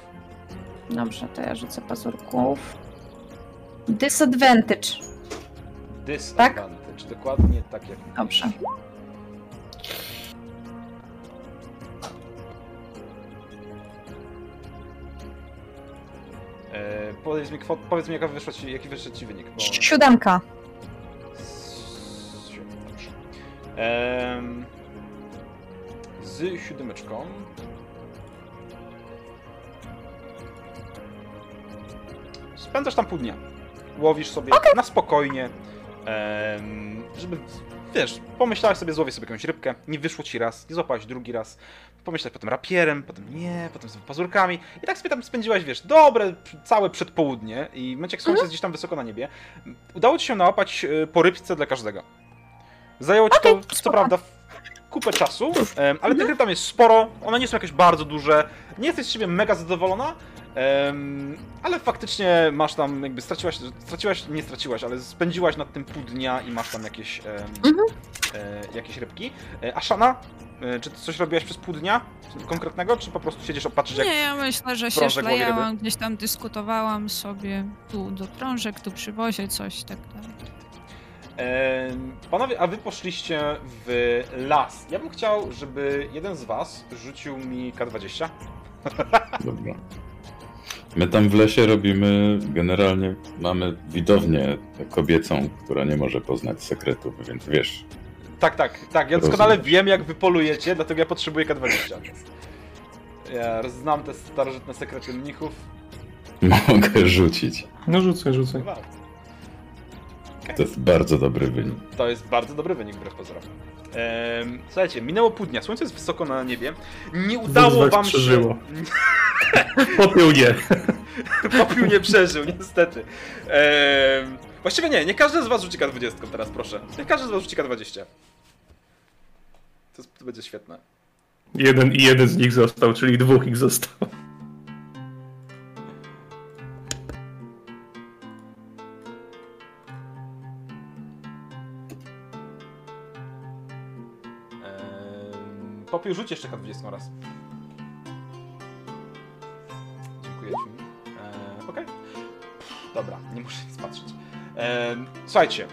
Dobrze, to ja rzucę pazurków. Disadvantage. Disadvantage, dokładnie tak jak Dobrze. E, powiedz mi, kwot, powiedz mi jaka wyszła ci, jaki wyszedł ci wynik. Bo... Siódemka. Z siódem, dobrze. Em, z siódemeczką. Spędzasz tam pół dnia. Łowisz sobie na spokojnie. em, żeby, wiesz, pomyślałeś sobie, złowię sobie jakąś rybkę, nie wyszło ci raz, nie złapałeś drugi raz. Pomyślałeś potem rapierem, potem nie, potem sobie pazurkami. I tak sobie tam spędziłaś, wiesz, dobre, całe przedpołudnie i w momencie jak słońce jest gdzieś tam wysoko na niebie, udało ci się nałapać e, po rybce dla każdego. Zajęło ci to, co spoko. prawda, kupę czasu, ale tych ryb tam jest sporo, one nie są jakieś bardzo duże, nie jesteś z siebie mega zadowolona, em, ale faktycznie masz tam, jakby straciłaś, straciłaś, nie straciłaś, ale spędziłaś nad tym pół dnia i masz tam jakieś, em, Mhm. e, jakieś rybki. E, a Szana, e, czy ty coś robiłaś przez pół dnia konkretnego, czy po prostu siedzisz, opatrzysz jak... Nie, ja myślę, że się szlajałam, gdzieś tam dyskutowałam sobie tu do prążek, tu przy wozie, coś tak dalej. Panowie, a wy poszliście w las. Ja bym chciał, żeby jeden z was rzucił mi K20. Dobra. My tam w lesie robimy, generalnie mamy widownię kobiecą, która nie może poznać sekretów, więc wiesz, Tak, tak, tak. Ja Rozumiem. doskonale wiem, jak wy polujecie, dlatego ja potrzebuję K20. Ja znam te starożytne sekrety mnichów. mogę rzucić. No rzucaj, rzucaj. To jest bardzo dobry wynik. To jest bardzo dobry wynik, wbrew pozorom. Em, słuchajcie, minęło pół dnia, słońce jest wysoko na niebie. Nie udało wam przeżyło. się... Popił nie. Popiół nie przeżył, niestety. Em, właściwie nie, nie każdy z was rzuci K20 teraz, proszę. Nie każdy z was rzuci K20. To, to będzie świetne. Jeden i jeden z nich został, czyli dwóch ich zostało. Popiół rzuć jeszcze K20 raz. Dziękuję ci. Em, Okej. Dobra, nie muszę nic patrzeć. Em, Słuchajcie.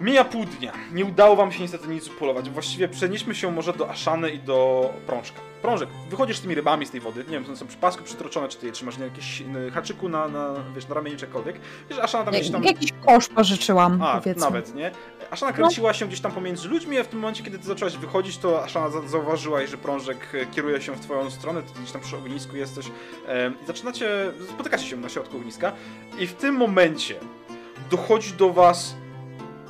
Mija pół dnia. Nie udało wam się niestety nic upolować. Właściwie przenieśmy się może do Aszany i do Prążka. Prążek, wychodzisz z tymi rybami z tej wody. Nie wiem, one są przy pasku przytroczone, czy ty je trzymasz na jakimś y, haczyku, na, na, wiesz, na ramieniu czegokolwiek. Wiesz, Aszana tam gdzieś tam... Jakiś kosz pożyczyłam, A, powiedzmy. nawet, nie? Aszana kręciła się gdzieś tam pomiędzy ludźmi, a w tym momencie, kiedy ty zaczęłaś wychodzić, to Aszana za- zauważyła, że prążek e, kieruje się w twoją stronę, ty gdzieś tam przy ognisku jesteś i zaczynacie, spotykacie się na środku ogniska i w tym momencie dochodzi do was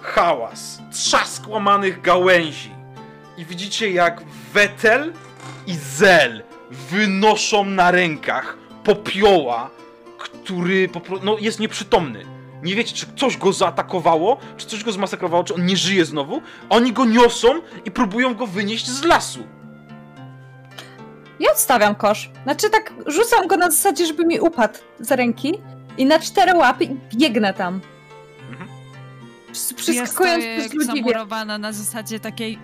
hałas, trzask łamanych gałęzi i widzicie jak Wetel i Zel wynoszą na rękach popioła, który po pro- no, jest nieprzytomny. Nie wiecie, czy coś go zaatakowało, czy coś go zmasakrowało, czy on nie żyje znowu. Oni go niosą i próbują go wynieść z lasu. Ja odstawiam kosz. Znaczy tak, rzucam go na zasadzie, żeby mi upadł za ręki i na cztery łapy biegnę tam. Przys- Ja Przeskakując stoję zamurowana na zasadzie takiej...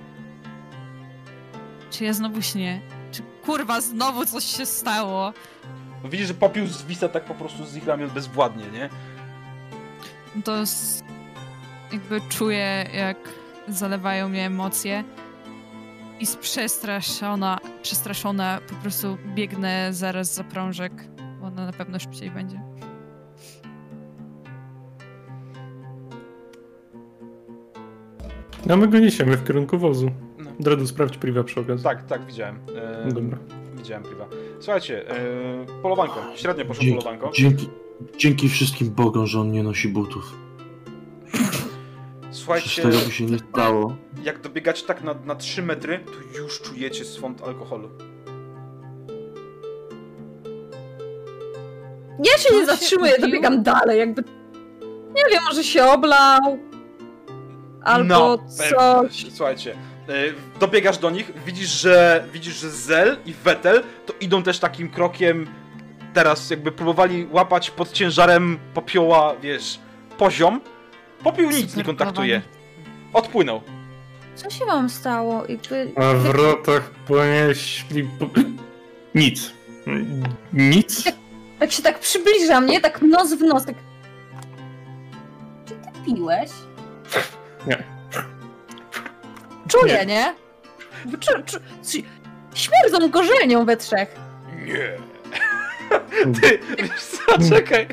Czy ja znowu śnię? Czy kurwa znowu coś się stało? Widzisz, że popiół zwisa tak po prostu z ich ramion bezwładnie, nie? To s- jakby czuję, jak zalewają mnie emocje. I z przestraszona, przestraszona po prostu biegnę zaraz za prążek, bo ona na pewno szybciej będzie. No my go niesiemy w kierunku wozu. No. Dredu, sprawdź priwa przy okazji. Tak, tak, widziałem. E, Dobra. Widziałem priwa. Słuchajcie, e, polowanko. Średnio poszło Dzięki, polowanko. dzięki, dzięki wszystkim bogom, że on nie nosi butów. Słuchajcie, Przecież tego by się nie stało. jak dobiegacie tak na, na 3 metry, to już czujecie swąd alkoholu. Ja się nie zatrzymuję, dobiegam dalej, jakby... Nie wiem, może się oblał. Albo no, coś. pewność. Słuchajcie, e, dobiegasz do nich, widzisz, że widzisz, że Zel i Vettel to idą też takim krokiem. Teraz jakby próbowali łapać pod ciężarem popioła, wiesz, poziom. Popiół nic nie kontaktuje. Odpłynął. Co się wam stało? Jakby... A w wrotach ponieśli... Po... Nic. Nic? Tak się tak przybliża mnie, tak nos w nos, tak... Czy ty piłeś? Nie. Czuję, nie? Czu, czu, czu, śmierdzą gorzelnią we trzech. Nie. Ty, wiesz co, czekaj.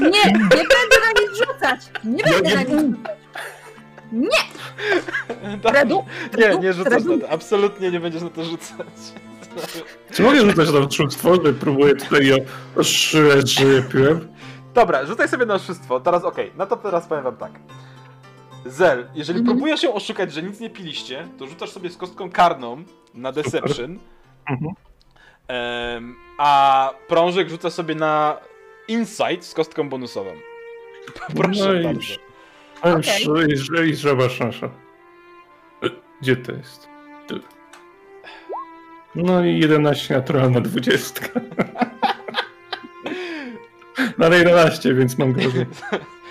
Nie, nie będę na nich rzucać. Nie będę nie- na nich rzucać. Dobrze. Dredu? Nie, nie rzucasz na to. Absolutnie nie będziesz na to rzucać. Czy mogę rzucać na oszustwo, że próbuję tutaj ją oszczerać, że je piłem? Dobra, rzucaj sobie na oszustwo. Teraz okej, no to teraz powiem wam tak. Zel, jeżeli Mhm. próbujesz się oszukać, że nic nie piliście, to rzucasz sobie z kostką karną na Deception, Mhm. em, a Prążek rzuca sobie na Insight z kostką bonusową. Proszę No i bardzo. już. A już, i, i żaba szansza. Gdzie to jest? Tu. No i 11 naturalna 20. No ale 11, więc mam gorzej.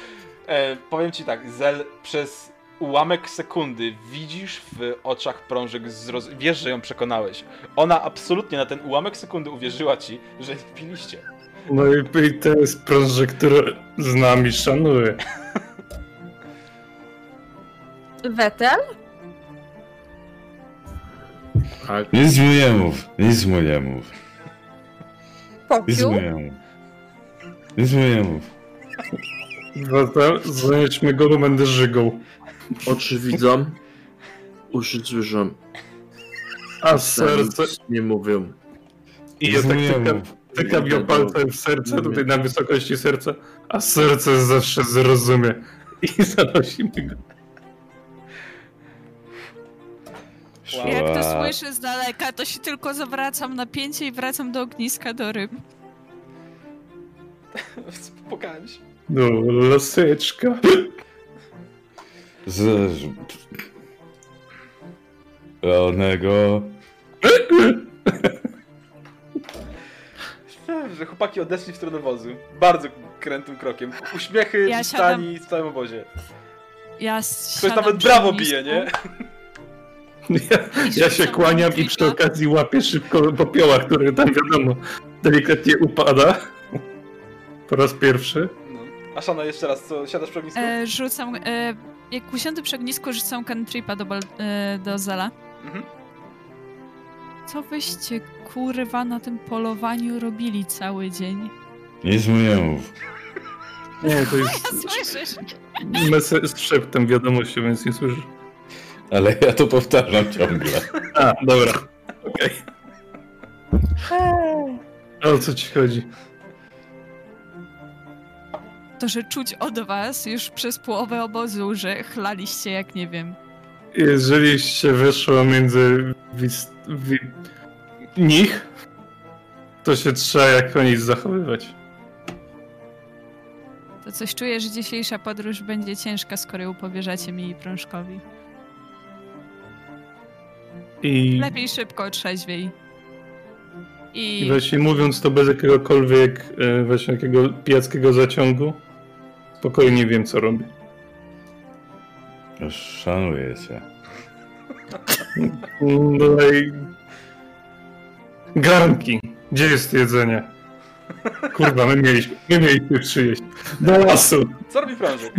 E, powiem ci tak, Zel, przez ułamek sekundy widzisz w oczach prążek, zroz... wiesz, że ją przekonałeś. Ona absolutnie na ten ułamek sekundy uwierzyła ci, że nie piliście. No i, i to jest prążek, który z nami szanuje. Wetel? Nic mu nie mów, nic mu nie mów, nic Popiół? mu nie mów. Nic mu nie mów. Zanieśmy go, bo będę żygał. Oczy widzą, uszy słyszą, A serce... nie mówią. I ja tak tykam, tykam ją palcem w serce, tutaj na wysokości serca, a serce zawsze zrozumie. I zanosimy go. Jak to słyszę z daleka, to się tylko zawracam na pięcie i wracam do ogniska do ryb. Się. No, laseczka. Z... Onego. Że chłopaki odeszli w stronę wozu. Bardzo krętym krokiem. Uśmiechy Ja siadam- w całym obozie. Ja Ktoś nawet brawo bije, nie? Ja, ja się kłaniam i przy okazji łapię szybko popioła, który tam wiadomo delikatnie upada. Po raz pierwszy. Aszana, jeszcze raz, co, siadasz przy ognisku? E, rzucam, e, jak usiądę przy ognisku, rzucam cantripa do, bal, e, do Zela. Mhm. Co wyście, kurwa, na tym polowaniu robili cały dzień? Nic mu nie mów. Nie, to jest Słyszysz? mes- z szeptem wiadomości, więc nie słyszę. Ale ja to powtarzam ciągle. A, dobra. Okej. O co ci chodzi? To, że czuć od was już przez połowę obozu, że chlaliście jak nie wiem. Jeżeli się weszło między wis- wi- nich, to się trzeba jak o nic zachowywać. To coś czuję, że dzisiejsza podróż będzie ciężka, skoro ją powierzacie mi i Prążkowi. I, Lepiej szybko, trzeźwiej. i I właśnie mówiąc to bez jakiegokolwiek e, właśnie jakiego pijackiego zaciągu, spokojnie wiem co robię. Szanuję cię. Dalej... Garnki. Gdzie jest jedzenie? Kurwa, my mieliśmy, my mieliśmy przyjeść. Do lasu. Co robi prążek?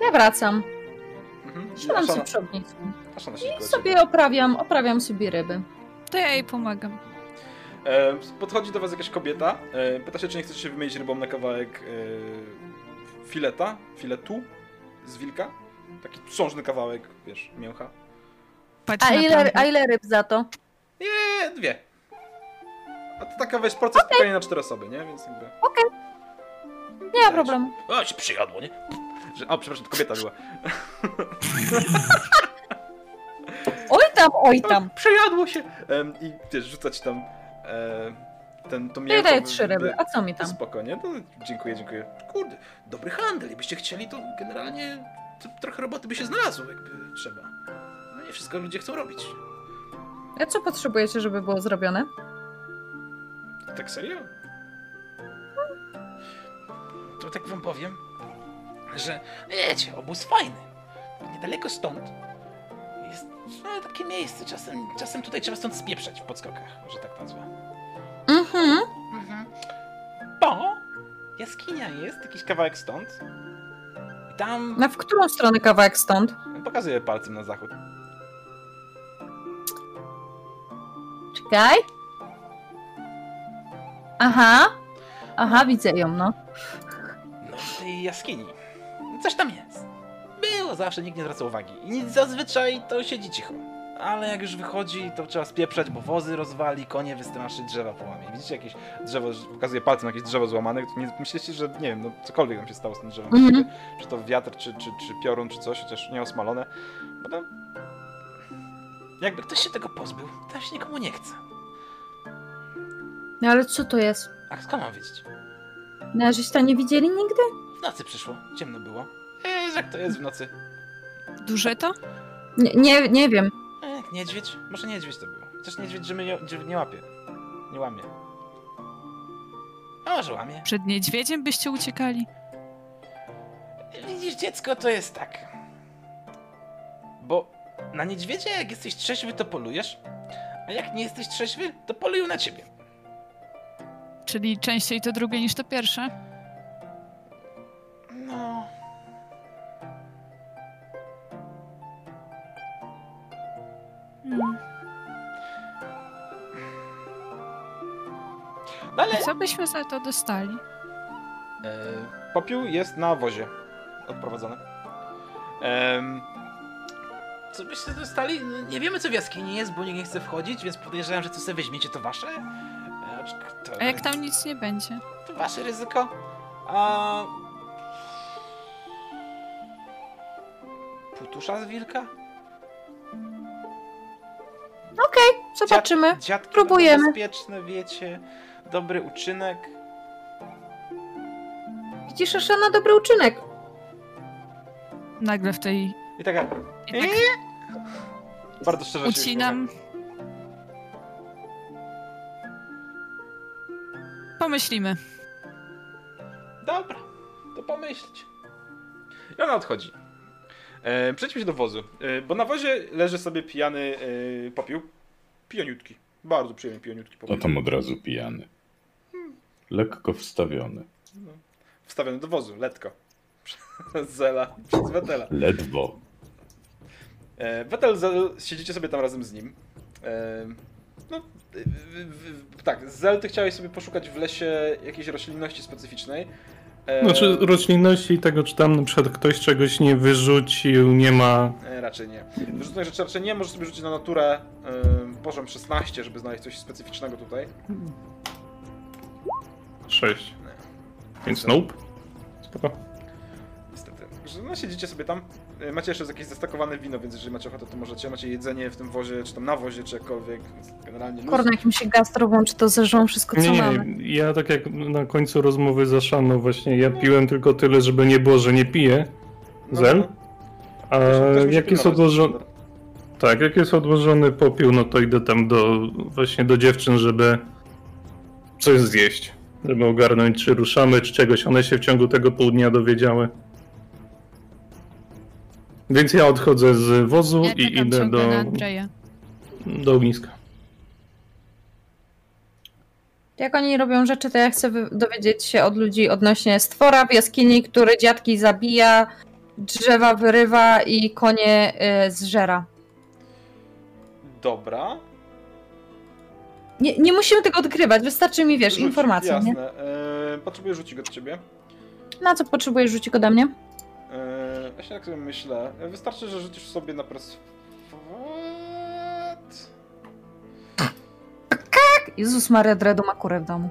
Ja wracam. Mhm. Siadam się I tylko sobie oprawiam, oprawiam sobie ryby. to ja jej pomagam. E, podchodzi do was jakaś kobieta, e, pyta się, czy nie chcecie się wymienić rybą na kawałek e, fileta, filetu z wilka. Taki sążny kawałek, wiesz, mięcha. Patrz A na ile, plan. a ile ryb za to? Nie, dwie. A to taka, wiesz, porcja spokojnie na cztery osoby, nie? Więc jakby... Nie ma problemu. O, się przyjadło, nie? Że, o, przepraszam, to kobieta była. Oj tam, oj tam. Przejadło się! Em, I wiesz, rzucać tam ten, to Ja daję trzy ryby. A co mi tam? Spoko, nie? No, dziękuję, dziękuję. Kurde, dobry handel. Jakbyście chcieli, to generalnie to trochę roboty by się znalazło, jakby trzeba. No nie wszystko ludzie chcą robić. A co potrzebujecie, żeby było zrobione? Tak serio? To tak wam powiem, że wiecie, obóz fajny. Niedaleko stąd no, takie miejsce. Czasem, czasem tutaj trzeba stąd spieprzać w podskokach, że tak nazwę. Mhm. Mhm. Bo jaskinia jest jakiś kawałek stąd. I tam Na w którą stronę kawałek stąd? pokazuję palcem na zachód. Czekaj. Aha. Aha, widzę ją, no. No w tej jaskini. Coś tam jest. Było zawsze, nikt nie zwraca uwagi. I zazwyczaj to siedzi cicho. Ale jak już wychodzi, to trzeba spieprzać, bo wozy rozwali, konie wystraszy, drzewa połamie. Widzicie jakieś drzewo, pokazuje palcem jakieś drzewo złamane, to nie myślicie, że nie wiem, no cokolwiek tam się stało z tym drzewem. Mhm. Czy to wiatr, czy, czy, czy piorun, czy coś, chociaż nie osmalone. Bo to... Jakby ktoś się tego pozbył, to się nikomu nie chce. No ale co to jest? A skąd mam wiedzieć? No, żeś to nie widzieli nigdy? W nocy przyszło, ciemno było. Eee, jak to jest w nocy? Duże to? Nie, nie, nie wiem. E, niedźwiedź? Może niedźwiedź to był. Chociaż niedźwiedź Jimmy nie, nie łapie. Nie łamie. A może łamie? Przed niedźwiedziem byście uciekali? Widzisz, dziecko to jest tak. Bo na niedźwiedzie, jak jesteś trzeźwy, to polujesz. A jak nie jesteś trzeźwy, to polują na ciebie. Czyli częściej to drugie niż to pierwsze? Co byśmy za to dostali? E, popiół jest na wozie. Odprowadzony. Em, co byście dostali? No, Nie wiemy, co w jaskini jest, bo nikt nie chce wchodzić, więc podejrzewam, że co sobie weźmiecie, to wasze. E, to, A jak tam nic nie będzie? To wasze ryzyko. A... Półtusza z wilka? Zobaczymy. Dziad, dziadki Próbujemy. bezpieczne, wiecie. Dobry uczynek. Widzisz, Asza na dobry uczynek. Nagle w tej... I taka... I tak Bardzo szczerze się ucinam. Pomyślimy. Dobra, to pomyśleć. I ona odchodzi. E, przejdźmy się do wozu, e, bo na wozie leży sobie pijany e, popiół. Pijaniutki. Bardzo przyjemny pijaniutki No popiół. tam od razu pijany. Lekko wstawiony. wstawiony do wozu, letko. Przez Zela, przez Wetela. Ledwo. E, Wetel, Zel, siedzicie sobie tam razem z nim. E, no, w, w, w, tak, Zel, ty chciałeś sobie poszukać w lesie jakiejś roślinności specyficznej. E, Znaczy roślinności i tego, czy tam na przykład ktoś czegoś nie wyrzucił, nie ma... E, raczej nie. Wyrzuconych rzeczy raczej nie, możesz sobie rzucić na naturę e, poziom 16, żeby znaleźć coś specyficznego tutaj. 6. Więc nope. Spoko. Niestety. No siedzicie sobie tam. E, Macie jeszcze jakieś zestakowane wino, więc jeżeli macie ochotę, to możecie. Macie jedzenie w tym wozie, czy tam na wozie, czy jakkolwiek. Generalnie luz. Korna jakimś gastro włączy, to zeżrą wszystko, co Nie, mamy. nie, ja tak jak na końcu rozmowy za Shanną właśnie, ja piłem tylko tyle, żeby nie było, że nie piję. No, Zel? no. A Też- też musi jak Tak, jak jest odłożony popiół, no to idę tam do właśnie do dziewczyn, żeby coś zjeść. Żeby ogarnąć, czy ruszamy, czy czegoś. One się w ciągu tego pół dnia dowiedziały. Więc ja odchodzę z wozu Ja i idę do, do ogniska. Jak oni robią rzeczy, to ja chcę dowiedzieć się od ludzi odnośnie stwora w jaskini, który dziadki zabija, drzewa wyrywa i konie y, zżera. Dobra. Nie, nie musimy tego odkrywać, wystarczy mi, wiesz, Rzuć, informacja, jasne. nie? E, potrzebuję rzucić go do ciebie. Na co potrzebujesz rzucić ode mnie? E, właśnie tak sobie myślę. E, Wystarczy, że rzucisz sobie na perswat. Jezus Maria Dredu ma kurę w domu.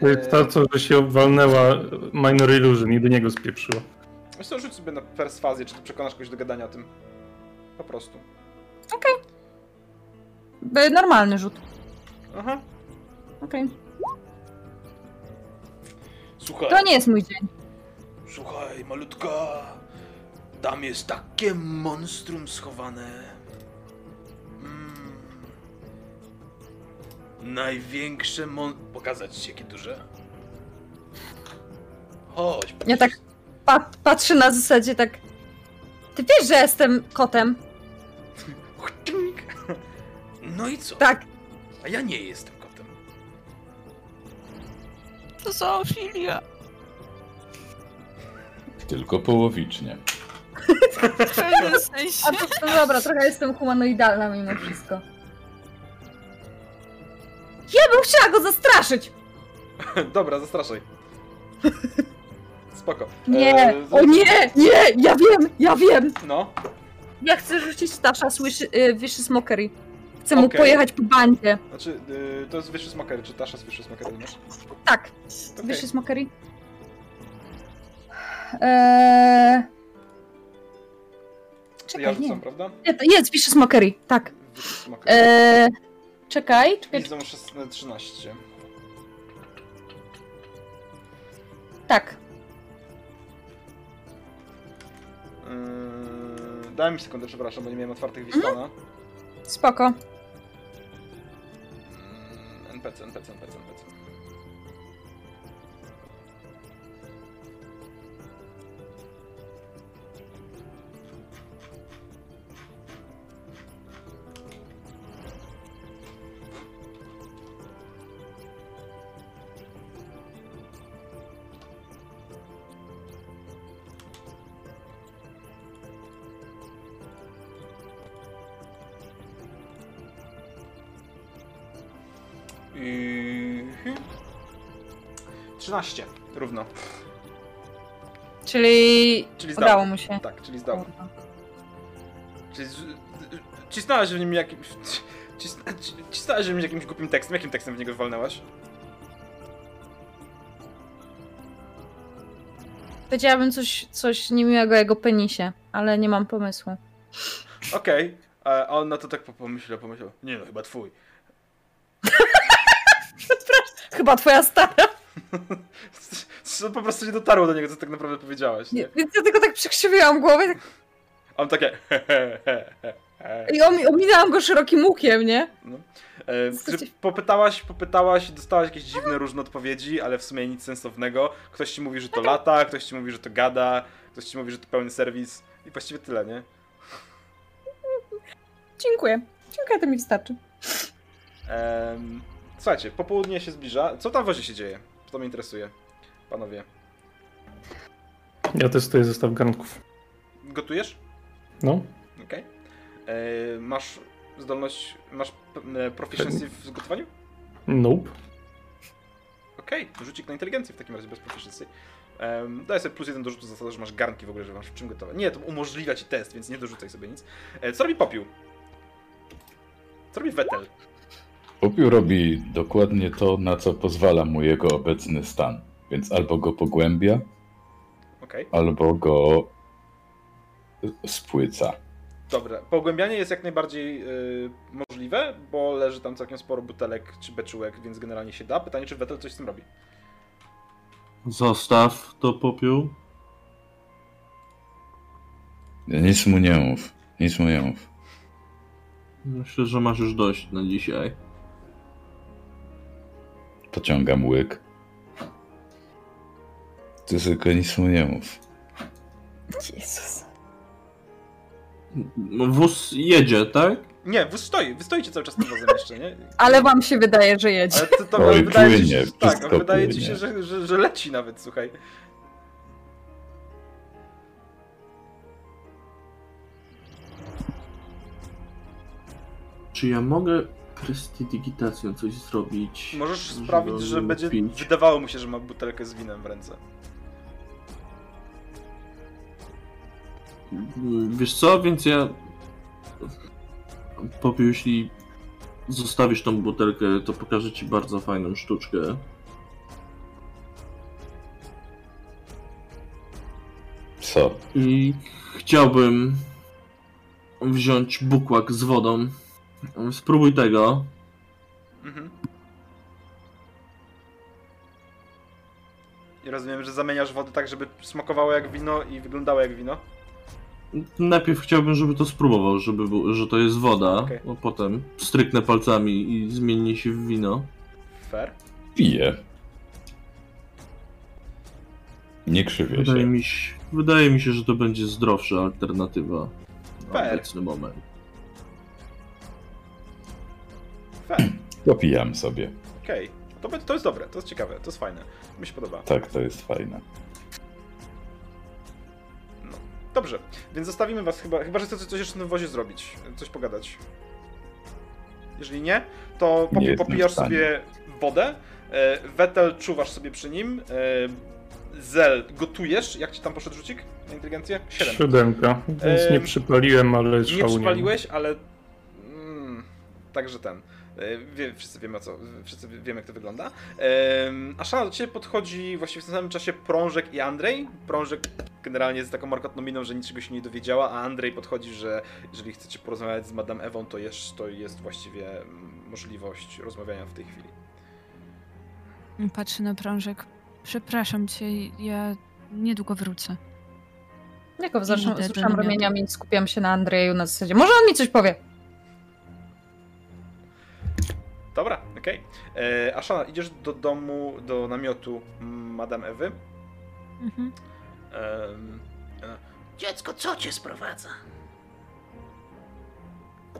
To jest to, co że się walnęła Minor Illusion i do niego spieprzyła. Co, rzuć sobie na perswazję, czy ty przekonasz kogoś do gadania o tym. Po prostu. By- Normalny rzut. Aha. Okej. Słuchaj, To nie jest mój dzień. słuchaj, malutka. Tam jest takie monstrum schowane. Mm. Największe mon... Pokazać ci, jakie duże? Chodź. Ja tak pa patrzę na zasadzie tak... Ty wiesz, że jestem kotem? No i co? Tak. A ja nie jestem kotem. To zoofilia. Tylko połowicznie. A to, to dobra, trochę jestem humanoidalna mimo wszystko. Ja bym chciała go zastraszyć! Dobra, zastraszaj. Spoko. Nie! Eee, O nie! Nie! Ja wiem! Ja wiem! No, Ja chcę rzucić Stasza słyszy, y, Wyszy Smokery. Chcę mu Okej. pojechać po bandzie. znaczy, y, to jest wyższy smokery, czy Tasza jest wyższy smokery, masz? Tak. Okej. Wyszy Smokery. Eee... Czekaj, Ja nie. rzucam, prawda? Nie, to Jest, Wyszy Smokery, tak. Wyższy smokery. Eee... Czekaj, czekaj, Widzą 16, 13. tak. Yy, daj mi sekundę, przepraszam, bo nie miałem otwartych Wistona. Spoko. Mm, NPC, NPC, NPC, NPC. 13, równo. Czyli Czyli zdało. udało mu się. Tak, czyli zdało. Kurwa. Czyli cisnąłeś w nim jakim... cis- ci- Cisnąłeś w nim jakimś głupim tekstem. Jakim tekstem w niego walnęłaś? Powiedziałabym coś, coś niemiłego o jego penisie, ale nie mam pomysłu. Okej. A on na to tak po- pomyślał, pomyślał. Nie no, chyba twój. Chyba twoja stara. Po prostu nie dotarło do niego, co tak naprawdę powiedziałaś, nie? Więc ja tylko tak przykrzywiłam głowę tak, A on takie... i omi- ominęłam go szerokim łukiem, nie? No. E, Słuchajcie- popytałaś, popytałaś, dostałaś jakieś dziwne, różne odpowiedzi, ale w sumie nic sensownego. Ktoś ci mówi, że to lata, ktoś ci mówi, że to gada, ktoś ci mówi, że to pełny serwis i właściwie tyle, nie? Dziękuję. Dziękuję, to mi wystarczy. Em, słuchajcie, popołudnie się zbliża. Co tam w wozie się dzieje? To mnie interesuje. panowie? Ja testuję zestaw garnków. Gotujesz? No, Okej. E, Masz zdolność, masz e, proficiency w gotowaniu? nope. Okej, rzucik na inteligencję w takim razie bez proficiency. Um, daj sobie plus jeden do rzutu za to, że masz garnki w ogóle, że masz w czym gotowe. Nie, to umożliwia ci test, więc nie dorzucaj sobie nic. E, co robi Popiół? Co robi Vettel? Popiół robi dokładnie to, na co pozwala mu jego obecny stan. Więc albo go pogłębia, Okej, albo go spłyca. dobra. Pogłębianie jest jak najbardziej y, możliwe, bo leży tam całkiem sporo butelek czy beczułek, więc generalnie się da. Pytanie, czy Vettel coś z tym robi? Zostaw to popiół. Nic mu nie mów. Nic mu nie mów. Myślę, że masz już dość na dzisiaj. Pociągam łyk. Ty tylko nic mu nie mów. Jezus. No, Wóz jedzie, tak? Nie, wy stoi, wy stoicie cały czas tym wozem jeszcze, nie? Ale wam się wydaje, że jedzie. Ale to, to Oj, wydaje ci się, płynie, że- tak, wydaje ci płynie. się, że, że, że leci nawet, słuchaj. Czy ja mogę prestidigitacją coś zrobić? Możesz żeby sprawić, że będzie pić? wydawało mu się, że ma butelkę z winem w ręce. Wiesz co, więc ja... Popiół, jeśli zostawisz tą butelkę, to pokażę ci bardzo fajną sztuczkę. Co? I chciałbym wziąć bukłak z wodą. Spróbuj tego. Mhm. I rozumiem, że zamieniasz wodę tak, żeby smakowało jak wino i wyglądało jak wino. Najpierw chciałbym, żeby to spróbował, żeby był, że to jest woda, Okej. a potem stryknę palcami i zmieni się w wino. Fair. Pije. Nie krzywię Wydaje się. mi się, wydaje mi się, że to będzie zdrowsza alternatywa na Fair. obecny moment. Fair. Popijam sobie. Okej. To, be- to jest dobre, to jest ciekawe, to jest fajne. Mi się podoba. Tak, to jest fajne. Dobrze, więc zostawimy was chyba, chyba że chcecie coś jeszcze na wozie zrobić, coś pogadać. Jeżeli nie, to Nie popi- jestem popijasz w sobie wodę, e, Vettel czuwasz sobie przy nim, e, Zel gotujesz, jak ci tam poszedł rzucik na inteligencję? 7. Siódemka, więc nie przypaliłem, ale Nie szału nie przypaliłeś, ale. Mm, także ten. E, Wie, wszyscy wiemy o co. Wszyscy wiemy jak to wygląda. Ehm, a Szana do ciebie podchodzi właściwie w tym samym czasie Prążek i Andrzej. Prążek generalnie jest taką markotną miną, że niczego się nie dowiedziała, a Andrzej podchodzi, że jeżeli chcecie porozmawiać z Madame Ewą, to jest, to jest właściwie możliwość rozmawiania w tej chwili. Patrzę na prążek. Przepraszam cię, ja niedługo wrócę. Jako wzruszam, wzruszam ramieniami, skupiam się na Andrzeju na zasadzie. Może on mi coś powie. Dobra, okej. Okay. Aszana, idziesz do domu, do namiotu Madame Ewy. Mhm. Em, Dziecko, co cię sprowadza?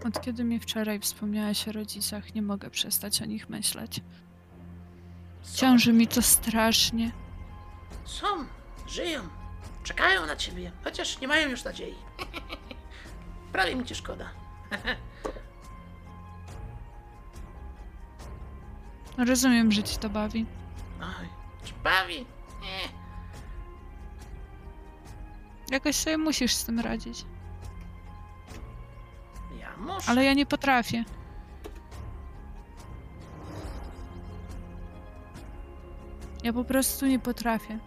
Od kiedy mi wczoraj wspomniałaś o rodzicach, nie mogę przestać o nich myśleć. Są, Ciąży mi to strasznie. są, żyją, czekają na ciebie, chociaż nie mają już nadziei. Prawie mi cię szkoda. Rozumiem, że ci to bawi. Oj, czy bawi? Nie, Jakoś sobie musisz z tym radzić. ja muszę. Ale ja nie potrafię. Ja po prostu nie potrafię.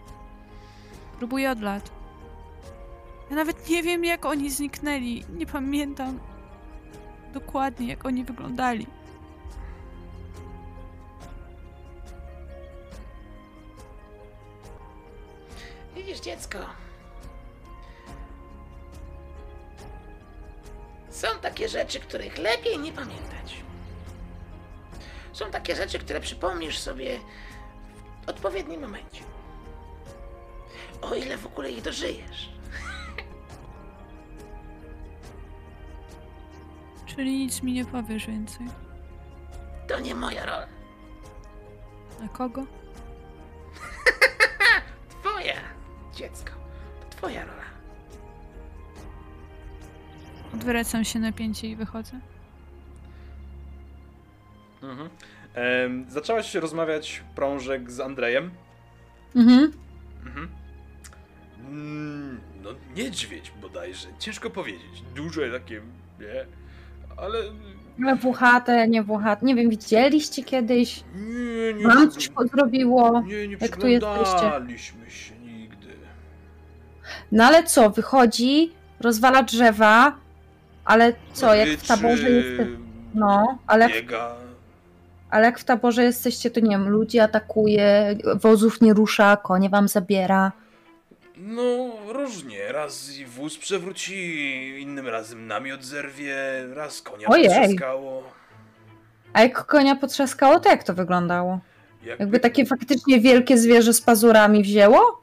Próbuję od lat. Ja nawet nie wiem, jak oni zniknęli. Nie pamiętam dokładnie, jak oni wyglądali. Widzisz, dziecko. Są takie rzeczy, których lepiej nie pamiętać. Są takie rzeczy, które przypomnisz sobie w odpowiednim momencie. O ile w ogóle ich dożyjesz. Czyli nic mi nie powiesz więcej. To nie moja rola. A kogo? dziecko. To twoja rola. Odwracam się napięcie i wychodzę. Mhm. Em, zaczęłaś rozmawiać prążek z Andrejem. Mhm. Mhm. Mm, no niedźwiedź bodajże, ciężko powiedzieć. Duże takie, nie? Ale Ale włochate, nie włochate. Nie wiem, widzieliście kiedyś? nie, nie, Wam coś zrobiło? nie, nie jak tu jesteście? się. No ale co, wychodzi, rozwala drzewa, ale co, jak w taborze jest... No, ale Biega. ale jak w taborze jesteście, to nie wiem, ludzi atakuje, wozów nie rusza, konie wam zabiera. No, różnie. Raz wóz przewróci, innym razem namiot zerwie, raz konia Ojej. potrzaskało. A jak konia potrzaskało, to jak to wyglądało? Jakby, Jakby takie faktycznie wielkie zwierzę z pazurami wzięło?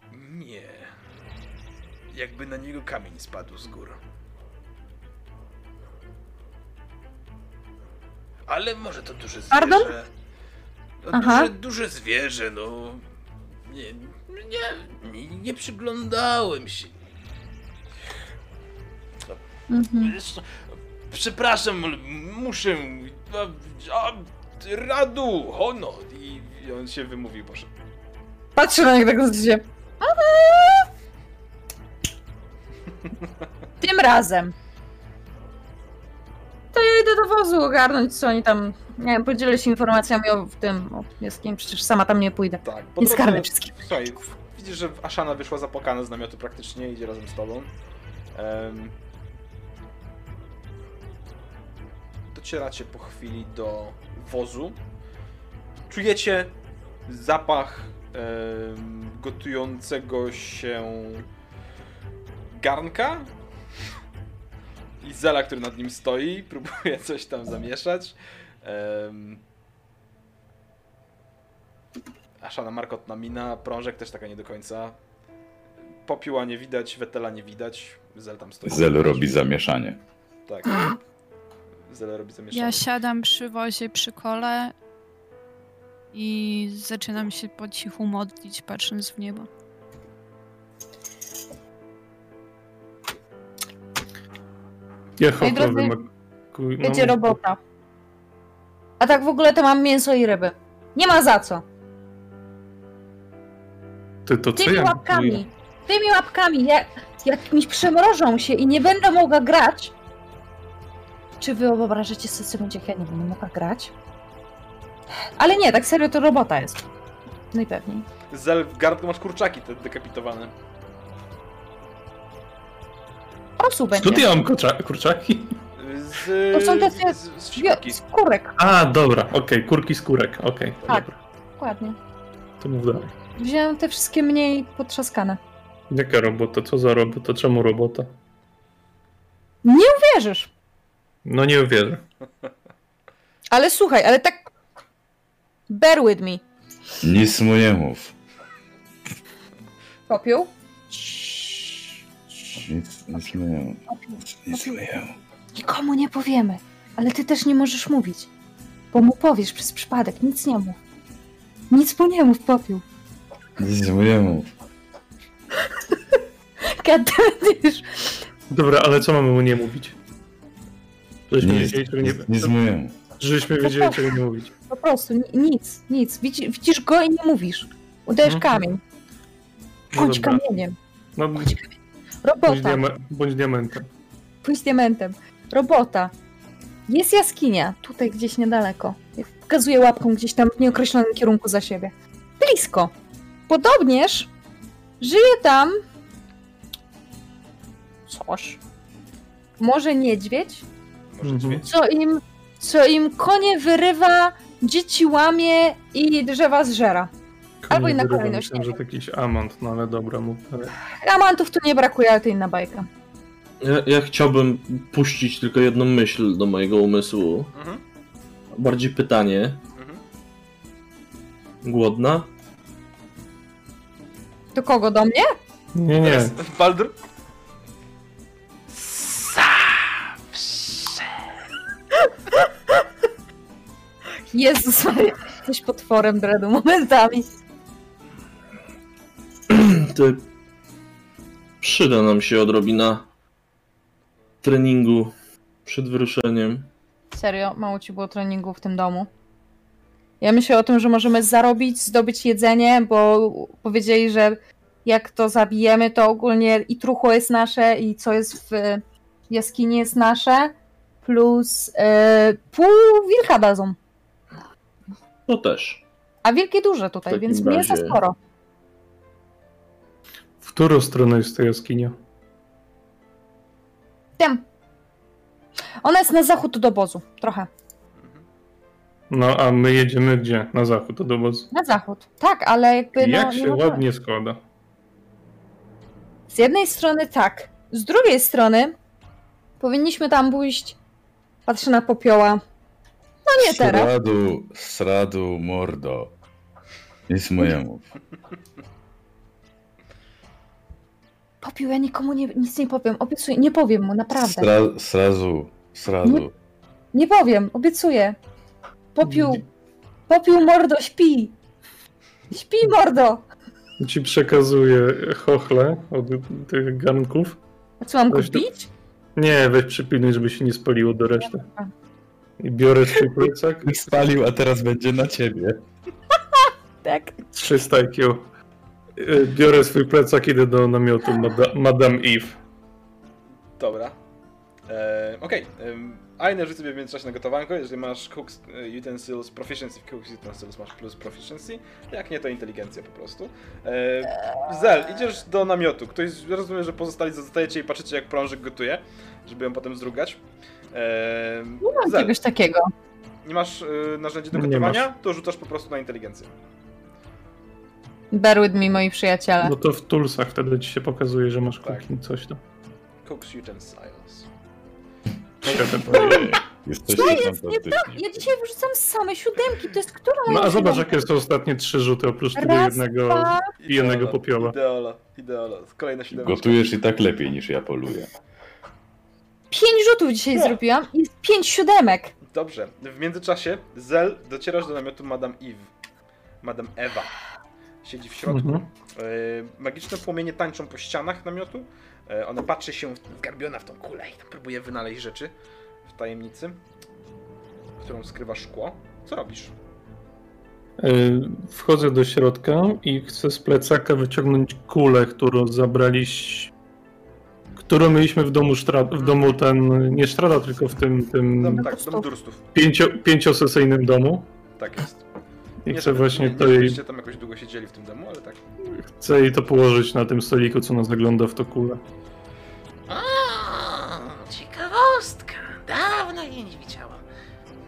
Jakby na niego kamień spadł z gór. Ale może to duże zwierzę. Pardon? No, Aha. duże, duże zwierzę, no. Nie, nie, nie, przyglądałem się. Mhm. Przepraszam, muszę. A, radu, honor. I, on się wymówił, proszę. Patrzę na niego tak w zasadzie. Tym razem. To ja idę do wozu ogarnąć, co oni tam. Nie wiem, podzielę się informacjami o tym, o przecież sama tam nie pójdę. Tak, po Nie drodze- zgarnę wszystkich. Słuchaj, widzisz, że Ashana wyszła zapłakana z namiotu praktycznie, idzie razem z tobą. Em, docieracie po chwili do wozu. Czujecie zapach em, gotującego się garnka. I Zela, który nad nim stoi, próbuje coś tam zamieszać. Em, Ashana markotna mina, prążek też taka nie do końca. Popiła nie widać, Wetela nie widać. Zel tam stoi. Zel robi zamieszanie. Tak. Zel robi zamieszanie. Ja siadam przy wozie przy kole i zaczynam się po cichu modlić, patrząc w niebo. Jehova drodzy, wymakuj... Będzie no, robota. A tak w ogóle to mam mięso i ryby. Nie ma za co. Ty to co Tymi ja? łapkami. Tymi łapkami. Jak, jak mi przemrożą się i nie będę mogła grać. Czy wy wyobrażacie sobie, będzie, jak ja nie będę mogła grać? Ale nie, tak serio to robota jest. Najpewniej. Zel w gardle masz kurczaki te dekapitowane. Osu będzie. Skąd ja mam kurcza- kurczaki? Z, To są te- z, z wsikurki. Skórek, A, dobra, okej, kurki skórek, okej. Tak. dobra. dokładnie. To mów dalej. Wziąłem te wszystkie mniej potrzaskane. Jaka robota? Co za robota? Czemu robota? Wierzysz. No nie wierzę. Ale słuchaj, ale tak... Bear with me. Nic mu nie mów. Popiół? Nic, nic mu nie. Popiół. Nic nie mów. Nikomu nie powiemy. Ale ty też nie możesz mówić. Bo mu powiesz przez przypadek. Nic nie mów. Nic mu nie mów, popiół. Nic mu nie mów. Gadanisz. Dobra, ale co mamy mu nie mówić? Żeśmy Nic, wiedzieli, czego nie... nic, mu nie mów. Żeśmy wiedzieli, czego nie mówić. Po prostu ni- nic, nic. Widzi, widzisz go i nie mówisz. Udajesz Mhm. kamień. No Bądź dobra. kamieniem. No, Bądź kamieniem. Bądź, Robota. diame- bądź diamentem. Pójdź diamentem. Robota. Jest jaskinia. Tutaj gdzieś niedaleko. Pokazuję łapką gdzieś tam w nieokreślonym kierunku za siebie. Blisko. Podobnież żyje tam coś. Może niedźwiedź? Może Mhm. dźwięk. co im, co im konie wyrywa, dzieci łamie i drzewa zżera. Albo inna kolejność, Myślałem, że to jakiś amant, no ale dobra, mów dalej. Amantów tu nie brakuje, ale to inna bajka. Ja, ja chciałbym puścić tylko jedną myśl do mojego umysłu. Mhm. Bardziej pytanie. Mhm. Głodna? Do kogo? Do mnie? Nie, nie. Teraz Baldur? Zawsze. Jezus jesteś potworem dreadu momentami. Ty Przyda nam się odrobina treningu przed wyruszeniem. Serio, mało ci było treningu w tym domu. Ja myślę o tym, że możemy zarobić, zdobyć jedzenie, bo powiedzieli, że jak to zabijemy, to ogólnie i truchło jest nasze, i co jest w jaskini jest nasze, plus e, pół wilka dadzą. To też. A wilki duże tutaj, więc mięsa razie- sporo. W którą stronę jest ta jaskinia? Wiem. Ona jest na zachód do obozu, trochę. No, a my jedziemy gdzie? Na zachód od obozu. Na zachód. Tak, ale jakby. No, Jak się ładnie składa. Z jednej strony tak. Z drugiej strony powinniśmy tam pójść. Patrzę na popioła. No nie teraz. Sradu, sradu, mordo. Nic mojemu. Popiół, ja nikomu nie, nic nie powiem. Obiecuję, nie powiem mu, naprawdę. Sra, srazu, sradu. Nie powiem, obiecuję. Popiół, popiół mordo, śpi. Śpi mordo. Ci przekazuję chochle od tych garnków. A co mam to- bić? Nie, weź przypilnuj, żeby się nie spaliło do reszty. I biorę swój plecak. Nie spalił, a teraz będzie na ciebie. Tak. 300 IQ. Y, Biorę swój plecak, idę do namiotu Mada Madame Eve. Dobra. E, Okej. em, Aina rzuć sobie w międzyczasie na gotowanko. Jeżeli masz cooks e, utensils proficiency w cooks utensils, masz plus proficiency. Jak nie, to inteligencja po prostu. E, Zel, idziesz do namiotu. Ktoś, rozumiem, że pozostali zostajecie i patrzycie, jak prążek gotuje, żeby ją potem zdrugać. E, Mam Zel, czegoś takiego. nie masz e, narzędzi do Nie gotowania, to rzucasz po prostu na inteligencję. Bear with me, moi przyjaciele. No to w Tulsach wtedy ci się pokazuje, że masz Tak. kuchni coś tam. Cooks utensils. Świetnie. Jesteście To jest nie tak. Ja dzisiaj wyrzucam same siódemki. To jest która moja No a zobacz, jakie są ostatnie trzy rzuty, oprócz tego jednego dwa, i jednego popioła. Ideola, ideola. Kolejna siódemka. Gotujesz i tak lepiej niż ja poluję. pięć rzutów dzisiaj zrobiłam i pięć siódemek. Dobrze. W międzyczasie, Zel, docierasz do namiotu Madame Eve. Madame Ewa. Siedzi w środku. Mhm. E, magiczne płomienie tańczą po ścianach namiotu. E, ona patrzy się zgarbiona w tą kulę i tam próbuje wynaleźć rzeczy w tajemnicy, którą skrywa szkło. Co robisz? Y, Wchodzę do środka i chcę z plecaka wyciągnąć kulę, którą zabraliś. którą mieliśmy w domu, sztra- w domu ten, nie Sztrada, tylko w tym, tym Dom, No tak, to dom stop. durstów. pięcio, pięciosesyjnym domu. Tak jest. I Nie, chcę właśnie nie, to nie, jej, tam jakoś długo siedzieli w tym domu, ale tak. chcę jej to położyć na tym stoliku, co ona zagląda w to kulę. O, ciekawostka. Dawno jej nie widziałam.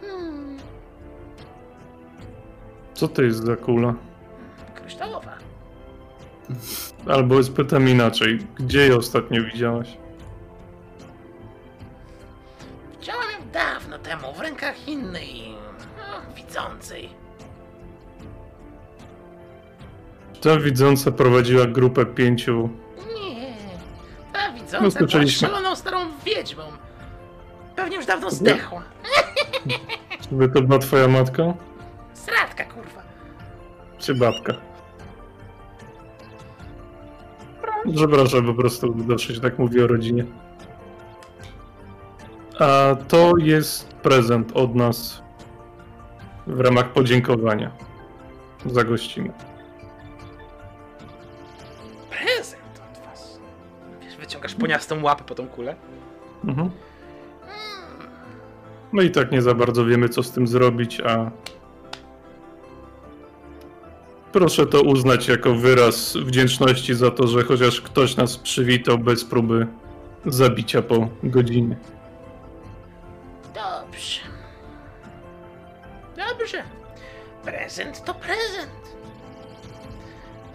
Hmm, Co to jest za kula? kryształowa. Albo spytam inaczej, gdzie je ostatnio widziałaś? Widziałam ją dawno temu w rękach innej, no, widzącej. Ta widząca prowadziła grupę pięciu. Nie, ta No, widząca była skoczyliśmy. szaloną starą wiedźmą. Pewnie już dawno zdechła. Czyby to była twoja matka? Sradka, kurwa. Czy babka? Przepraszam, po prostu zawsze się tak mówi o rodzinie. A to jest prezent od nas w ramach podziękowania za gościnę. Wyciągasz poniastą łapę po tą kulę. Mhm. No i tak nie za bardzo wiemy, co z tym zrobić, a. Proszę to uznać jako wyraz wdzięczności za to, że chociaż ktoś nas przywitał bez próby zabicia po godzinie. Dobrze. Dobrze. Prezent to prezent.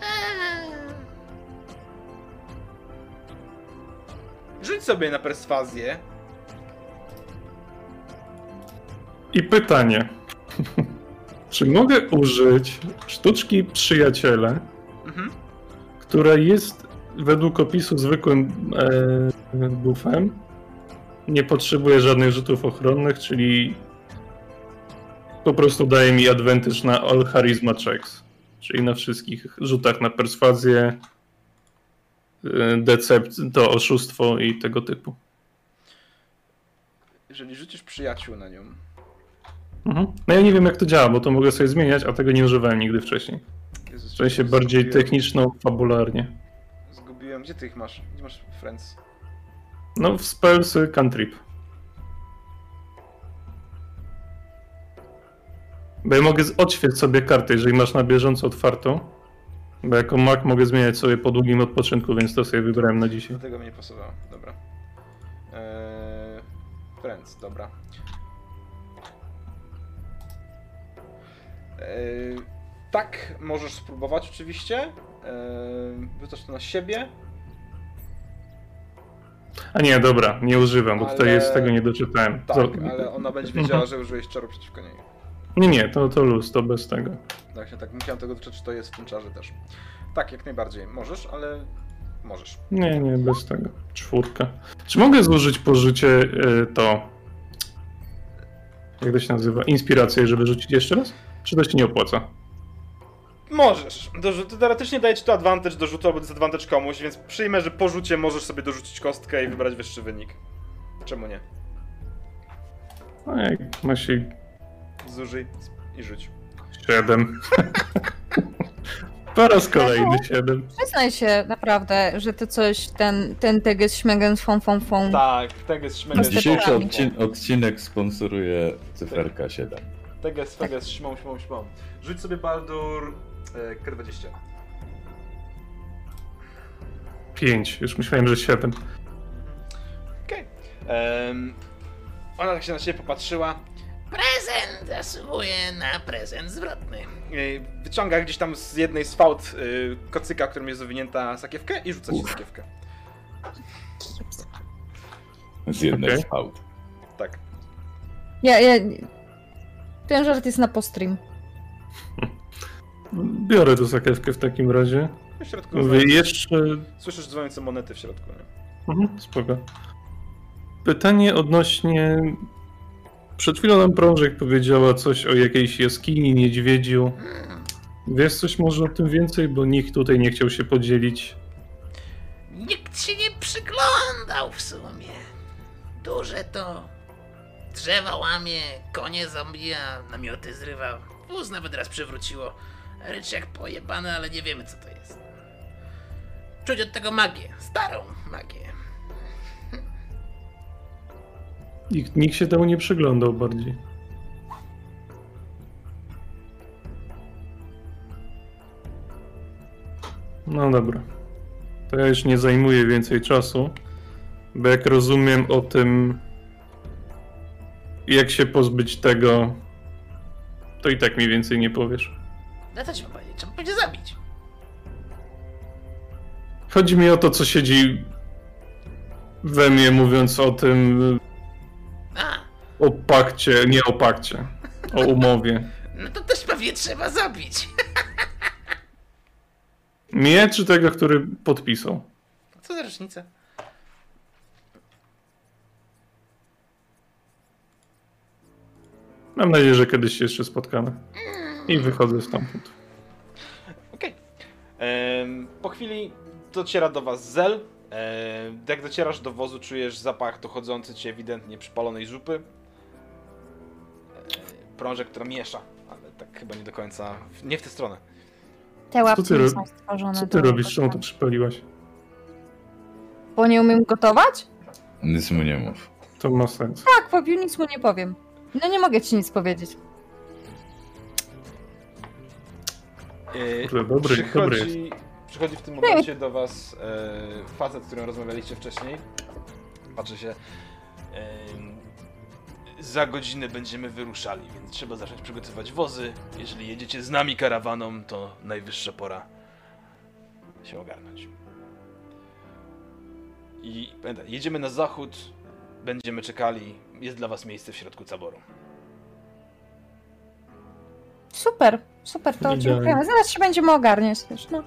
Eee, Rzuć sobie na perswazję. I pytanie. Czy mogę użyć sztuczki przyjaciele, Mhm. która jest według opisu zwykłym e, buffem? Nie potrzebuje żadnych rzutów ochronnych, czyli po prostu daje mi advantage na all charisma checks, czyli na wszystkich rzutach na perswazję decept, to oszustwo i tego typu. Jeżeli rzucisz przyjaciół na nią, Mhm. No ja nie wiem jak to działa, bo to mogę sobie zmieniać, a tego nie używałem nigdy wcześniej. Jezus, W sensie bardziej zgubiłem- techniczno-fabularnie. Zgubiłem. Gdzie ty ich masz? Gdzie masz friends? No w spellsy cantrip. Bo ja mogę odświeć sobie kartę, jeżeli masz na bieżąco otwartą. Bo jako mag mogę zmieniać sobie po długim odpoczynku, więc to sobie wybrałem na dzisiaj. Do tego mi nie pasowało. Dobra. Eee, friends, dobra. Eee, tak, możesz spróbować oczywiście. Eee, Wyrzucasz to na siebie. A nie, dobra, nie używam, bo tutaj Ale- jest, tego nie doczytałem. Tak, ale ona będzie wiedziała, że użyłeś czaru przeciwko niej. Nie, nie, to, to luz, to bez tego. Właśnie tak, musiałem tego doczytać, czy to jest w tym czarze też. Tak, jak najbardziej. Możesz, ale możesz. Nie, nie, bez tego. Czwórka. Czy mogę zużyć pożycie y, to... Jak to się nazywa? Inspirację, żeby rzucić jeszcze raz? Czy to się nie opłaca? Możesz. Dorzu- to teoretycznie daje ci to advantage do rzutu albo disadvantage komuś, więc przyjmę, że po rzucie możesz sobie dorzucić kostkę i wybrać wyższy wynik. Czemu nie? No jak ma się Zużyj i rzuć. siedem. Po raz kolejny siedem. Przyznaj się naprawdę, że ty coś, ten, ten teges śmegen fon fon fon. Tak, teges. Proste Dzisiejszy Teges- odcin odcinek sponsoruje cyferka 7. Teges, feges, śmą, śmą, śmą. Rzuć sobie Baldur e, K20. Pięć. Już myślałem, że siedem. Okej. Em, Ona tak się na ciebie popatrzyła. Prezent zasługuje na prezent zwrotny. Wyciąga gdzieś tam z jednej z fałd e, kocyka, którym jest zawinięta sakiewkę i rzuca ci sakiewkę. Z jednej Okej. z fałd. Tak. Ja, ja... Ten żart jest na postream. Biorę tę sakiewkę w takim razie. W środku Mówię, jeszcze... słyszysz dzwoniące monety w środku. Nie? Mhm, spoko. Pytanie odnośnie... Przed chwilą nam Prążek powiedziała coś o jakiejś jaskini, niedźwiedziu. Wiesz coś może o tym więcej, bo nikt tutaj nie chciał się podzielić. Nikt się nie przyglądał w sumie. Duże to. Drzewa łamie, konie zabija, namioty zrywa. Wóz nawet raz przewróciło. Rycz pojebane, ale nie wiemy co to jest. Czuć od tego magię, starą magię. Nikt, nikt się temu nie przyglądał bardziej. No dobra. To ja już nie zajmuję więcej czasu, bo jak rozumiem o tym, jak się pozbyć tego, to i tak mi więcej nie powiesz. No co ci mam powiedzieć? Trzeba będzie zabić. Chodzi mi o to, co siedzi we mnie, mówiąc o tym, o pakcie, nie o pakcie, o umowie. no to też pewnie trzeba zabić. Mnie czy tego, który podpisał? Co za różnica? Mam nadzieję, że kiedyś się jeszcze spotkamy. I wychodzę stamtąd. Okej. Em, Po chwili dociera do was Zel. Em, Jak docierasz do wozu, czujesz zapach dochodzący ci ewidentnie przypalonej zupy. Em, Prążek, która miesza, ale tak chyba nie do końca. Nie w tę stronę. Te łapki ty nie ro- są stworzone. Co ty robisz? Czemu to przypaliłaś? Bo nie umiem gotować? Nic mu nie mów. To ma sens. Tak, popił, nic mu nie powiem. No nie mogę ci nic powiedzieć. E, Kurde, dobry- dobry przychodzi, przychodzi w tym momencie do was e, facet, z którym rozmawialiście wcześniej. Patrzy się. em, za godzinę będziemy wyruszali, więc trzeba zacząć przygotowywać wozy. Jeżeli jedziecie z nami karawaną, to najwyższa pora się ogarnąć. I pamiętaj, jedziemy na zachód, będziemy czekali. Jest dla was miejsce w środku taboru. Super, super, to Idealnie. dziękujemy. Zaraz się będziemy ogarniać też, no.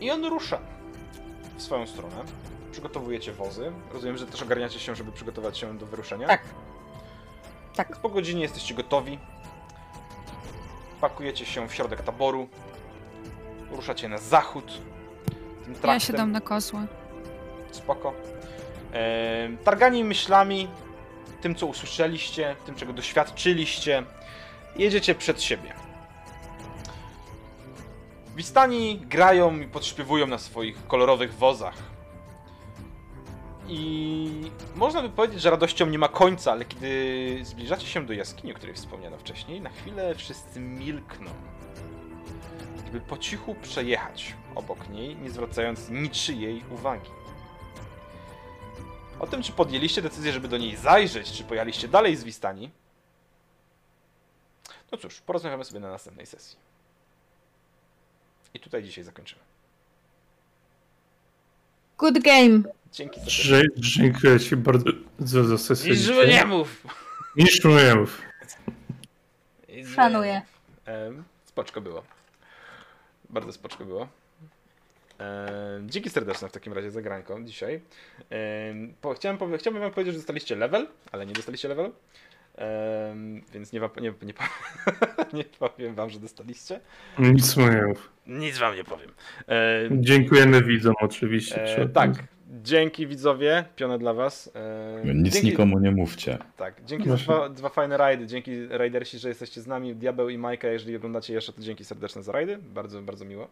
I on rusza w swoją stronę. Przygotowujecie wozy. Rozumiem, że też ogarniacie się, żeby przygotować się do wyruszenia. Tak. Tak. Więc po godzinie jesteście gotowi. Pakujecie się w środek taboru. ruszacie na zachód. Tym Ja się dam na kozła. Spoko. E, targani myślami, tym co usłyszeliście, tym czego doświadczyliście, jedziecie przed siebie. Wistani grają i podśpiewują na swoich kolorowych wozach. I można by powiedzieć, że radością nie ma końca, ale kiedy zbliżacie się do jaskini, o której wspomniano wcześniej, na chwilę wszyscy milkną. Żeby po cichu przejechać obok niej, nie zwracając niczyjej uwagi. O tym, czy podjęliście decyzję, żeby do niej zajrzeć, czy pojechaliście dalej z Wistani, no cóż, porozmawiamy sobie na następnej sesji. I tutaj dzisiaj zakończymy. Good game. Dzięki za Dzie- Dziękuję ci bardzo za sesję. I żeby nie mów! Niż nie mów. Szanuję. Spoczko było. Bardzo spoczko było. Dzięki serdeczne w takim razie za granką dzisiaj. Po, chciałem, chciałbym wam powiedzieć, że dostaliście level, ale nie dostaliście level. Em, więc nie, wam, nie, nie, powiem, nie powiem wam, że dostaliście. Nic mu nie mów. Nic wam nie powiem. Em, Dziękujemy widzom oczywiście. e, tak, dzięki widzowie, piona dla was. Em, Nic dzięki, nikomu nie mówcie. Tak, dzięki za dwa, dwa fajne rajdy, dzięki rajdersi, że jesteście z nami, Diabeł i Majka, jeżeli oglądacie jeszcze, to dzięki serdeczne za rajdy, bardzo, bardzo miło.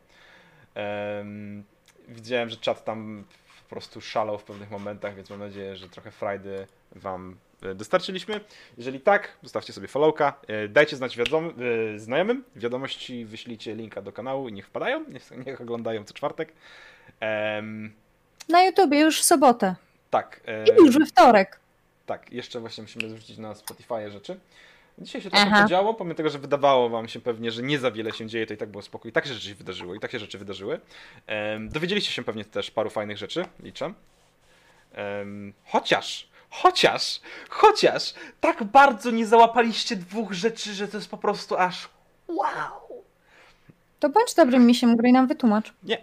Em, widziałem, że czat tam po prostu szalał w pewnych momentach, więc mam nadzieję, że trochę frajdy wam e, dostarczyliśmy. Jeżeli tak, zostawcie sobie followka, e, dajcie znać wiadom, e, znajomym, wiadomości wyślijcie linka do kanału i niech wpadają, niech, niech oglądają co czwartek. Em, Na YouTubie już w sobotę. tak. I już we wtorek. Tak, jeszcze właśnie musimy zwrócić na Spotify rzeczy. Dzisiaj się trochę Aha. podziało, pomimo tego, że wydawało wam się pewnie, że nie za wiele się dzieje, to i tak było spokój. I tak się rzeczy wydarzyło, i tak się rzeczy wydarzyły. Em, dowiedzieliście się pewnie też paru fajnych rzeczy, liczę. Em, chociaż, chociaż, chociaż tak bardzo nie załapaliście dwóch rzeczy, że to jest po prostu aż wow. To bądź dobrym misiem gry i nam wytłumacz. Nie,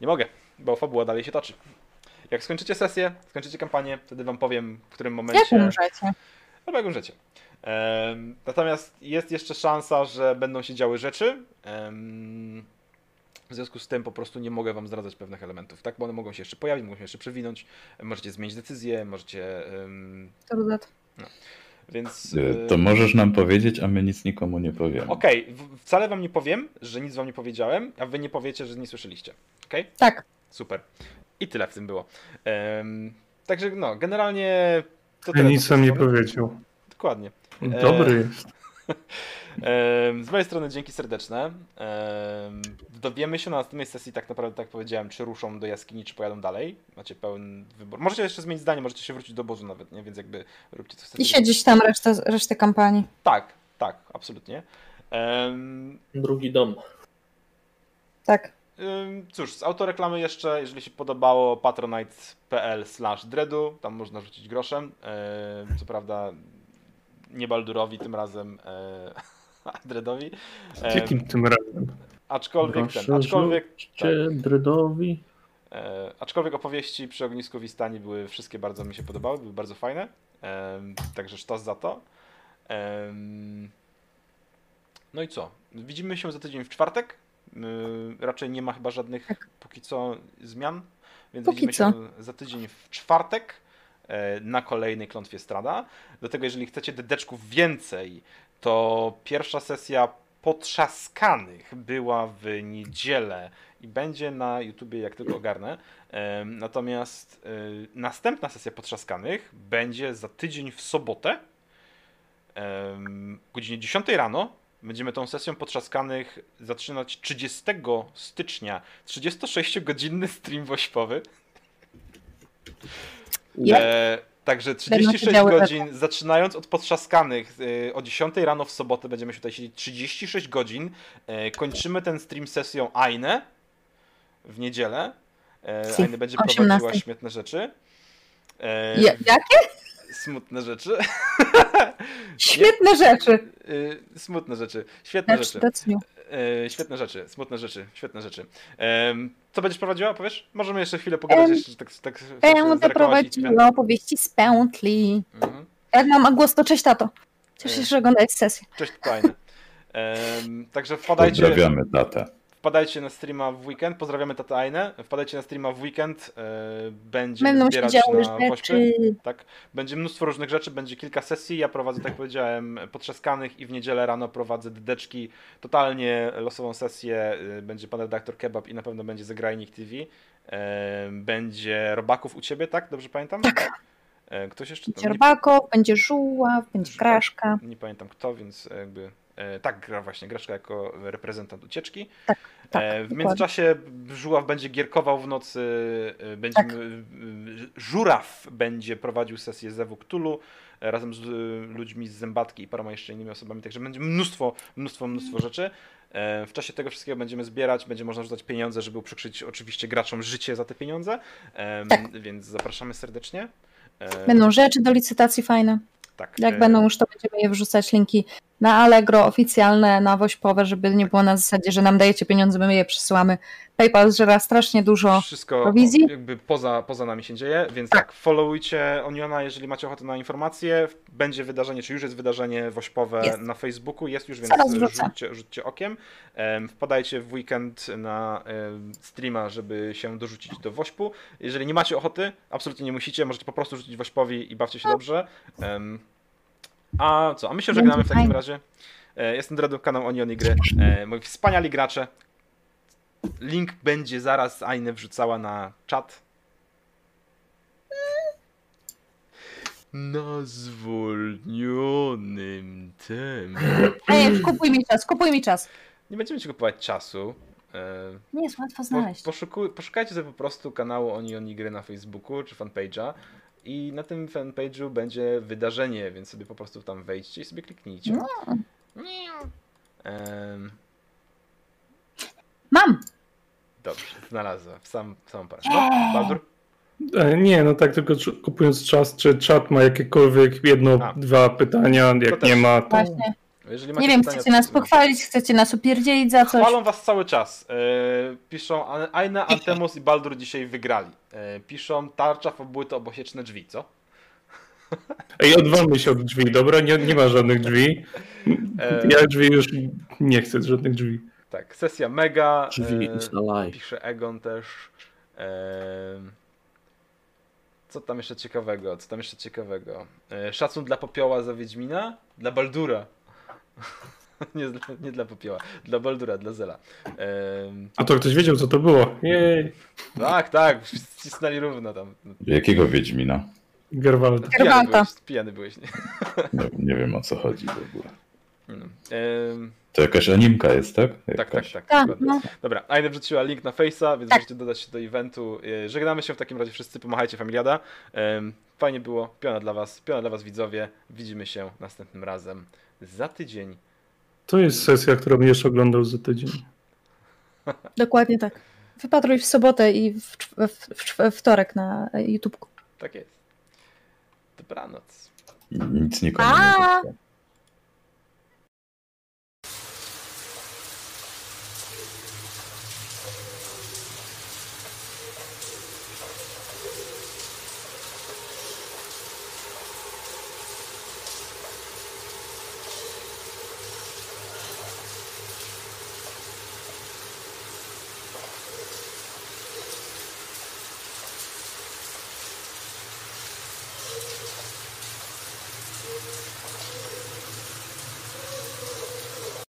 nie mogę, bo fabuła dalej się toczy. Jak skończycie sesję, skończycie kampanię, wtedy wam powiem, w którym momencie... Jak umrzecie? Albo jak umrzecie. Natomiast jest jeszcze szansa, że będą się działy rzeczy. w związku z tym po prostu nie mogę wam zdradzać pewnych elementów, tak? Bo one mogą się jeszcze pojawić, mogą się jeszcze przewinąć, możecie zmienić decyzję, możecie... To dodat. więc... E, e, To możesz nam powiedzieć, a my nic nikomu nie powiemy. Okej, w- wcale wam nie powiem, że nic wam nie powiedziałem, a wy nie powiecie, że nie słyszeliście. Okej? Tak. Super. I tyle w tym było. Także no, generalnie... To Ja nic mojej nie powiedział. Dokładnie. Dobry jest. Z mojej strony dzięki serdeczne. Em, Dowiemy się na następnej sesji, tak naprawdę, tak powiedziałem, czy ruszą do jaskini, czy pojadą dalej. Macie pełen wybór. Możecie jeszcze zmienić zdanie, możecie się wrócić do obozu nawet, nie? Więc jakby róbcie co chcecie. I siedzieć tam resztę, resztę kampanii. Tak, tak, absolutnie. Drugi dom. Tak. Cóż, z autoreklamy jeszcze, jeżeli się podobało, patronite.pl slash dreadu, tam można rzucić groszem. Co prawda nie Baldurowi tym razem, e, a Dreadowi. Ym, Jakim tym razem? Aczkolwiek, ten, Proszę aczkolwiek, rzućcie Dredowi. e, aczkolwiek opowieści przy ognisku Wistani były wszystkie bardzo mi się podobały, były bardzo fajne. Em, także sztos za to. Em, no i co? Widzimy się za tydzień w czwartek. Y, raczej nie ma chyba żadnych póki co zmian, więc Póki widzimy co. się za tydzień w czwartek e, na kolejnej klątwie Strada. Do tego, jeżeli chcecie dedeczków więcej, to pierwsza sesja potrzaskanych była w niedzielę i będzie na YouTubie, jak tylko ogarnę. Em, Natomiast y, następna sesja potrzaskanych będzie za tydzień w sobotę godzinie 10 rano. Będziemy tą sesją potrzaskanych zaczynać 30 stycznia. 36-godzinny stream wośpowy. E, także Będą się 36 działy godzin, zaczynając od potrzaskanych, e, o 10 rano w sobotę będziemy się tutaj siedzieć 36 godzin. E, kończymy ten stream sesją Aine w niedzielę. E, Aine będzie 18. prowadziła śmietne rzeczy. E, Ja, jakie? Smutne rzeczy. Świetne rzeczy. Y, Smutne rzeczy. Świetne rzeczy. E, Świetne rzeczy, smutne rzeczy, świetne rzeczy. Co będziesz prowadziła, powiesz? Możemy jeszcze chwilę pogadać, Em, jeszcze tak, tak Będę prowadziła opowieści z pętli. Mhm. Jak mam głos, to cześć tato. Cieszę się, że oglądałeś sesję. Cześć, fajne. Także wpadajcie, Pozdrawiamy tatę. Wpadajcie na streama w weekend, pozdrawiamy Tata Ainę, wpadajcie na streama w weekend, e, będzie Będą się zbierać działy na rzeczy. Tak, będzie mnóstwo różnych rzeczy, będzie kilka sesji. Ja prowadzę, tak powiedziałem, potrzaskanych i w niedzielę rano prowadzę dydeczki. Totalnie losową sesję. y, Będzie pan redaktor Kebab i na pewno będzie Zagrajnik TV. E, Będzie Robaków u ciebie, tak? Dobrze pamiętam? Tak. E, Ktoś jeszcze Będzie Robakow, będzie Żuław, będzie Żuław. Kraszka. nie pamiętam kto, więc jakby. E, Tak, gra właśnie, Graszka jako reprezentant ucieczki. Tak, tak, E, W dokładnie. międzyczasie Żuław będzie gierkował w nocy, e, będzie, Tak. Żuraw będzie prowadził sesję Zewu Cthulhu razem z ludźmi z Zębatki i paroma jeszcze innymi osobami, także będzie mnóstwo, mnóstwo, mnóstwo rzeczy. W czasie tego wszystkiego będziemy zbierać, będzie można rzucać pieniądze, żeby uprzykrzyć oczywiście graczom życie za te pieniądze, Tak. więc zapraszamy serdecznie. Będą rzeczy do licytacji fajne. tak, Jak będą już, to będziemy je wrzucać linki na Allegro oficjalne, na Wośpowe, żeby nie było na zasadzie, że nam dajecie pieniądze, my je przesyłamy. PayPal zżera strasznie dużo. Wszystko prowizji? jakby poza, poza nami się dzieje, więc tak. followujcie Oniona, jeżeli macie ochotę na informacje. Będzie wydarzenie, czy już jest wydarzenie wośpowe Jest. na Facebooku, jest już, więc rzućcie, rzućcie okiem. Em, Wpadajcie w weekend na streama, żeby się dorzucić do Wośpu. Jeżeli nie macie ochoty, absolutnie nie musicie, możecie po prostu rzucić Wośpowi i bawcie się dobrze. A co, a my się żegnamy w takim razie. E, Jestem Dredu, kanał Onion i Gry. E, Moi wspaniali gracze. Link będzie zaraz Ainę wrzucała na czat. Na zwolnionym tym. Ej, kupuj mi czas, kupuj mi czas. Nie będziemy ci kupować czasu. E, Nie jest łatwo Po, znaleźć. poszukuj, poszukajcie sobie po prostu kanału Oni Oni Gry na Facebooku czy fanpage'a i na tym fanpage'u będzie wydarzenie, więc sobie po prostu tam wejdźcie i sobie kliknijcie. No. Em, Mam! dobrze, znalazłem. W sam, samą parę. No, Baldur? E, Nie, no tak tylko kupując czas, czy czat ma jakiekolwiek jedno, A. dwa pytania, jak nie ma, to Właśnie. Jeżeli Nie wiem, pytania, chcecie nas pochwalić, chcecie nas upierdzielić za coś. Chwalą was cały czas. E, piszą Aina, Antemus i Baldur dzisiaj wygrali. E, piszą tarcza, fabuły to obosieczne drzwi, co? Ej, odwalmy się od drzwi, dobra? Nie, nie ma żadnych drzwi. E, Ja drzwi już nie chcę żadnych drzwi. Tak, sesja mega. Drzwi e, is alive. Pisze Egon też. Em, Co tam jeszcze ciekawego? Co tam jeszcze ciekawego? E, Szacun dla popioła za Wiedźmina? Dla Baldura. nie, dla- nie dla popioła. Dla Baldura, dla Zela. Em, A to ktoś wiedział, co to było. Jej, Tak, tak, ścisnęli równo tam. Jakiego Wiedźmina? Gerwalda. Pijany byłeś, pijany byłeś. Nie? Nie, nie wiem o co chodzi w ogóle. Em, To jakaś animka jest, tak? Tak, tak, Jakaś. tak. Tak, dokładnie. no. Dobra, Aina wrzuciła link na Face'a, więc Tak. możecie dodać się do eventu. E, Żegnamy się w takim razie wszyscy, pomachajcie familiada. Fajnie było, piona dla was, piona dla was widzowie. Widzimy się następnym razem za tydzień. To jest sesja, którą jeszcze oglądał za tydzień. Dokładnie tak. Wypatruj w sobotę i w, w, w, w wtorek na YouTube. Tak jest. Dobranoc. Nic nikomu nie wyszło.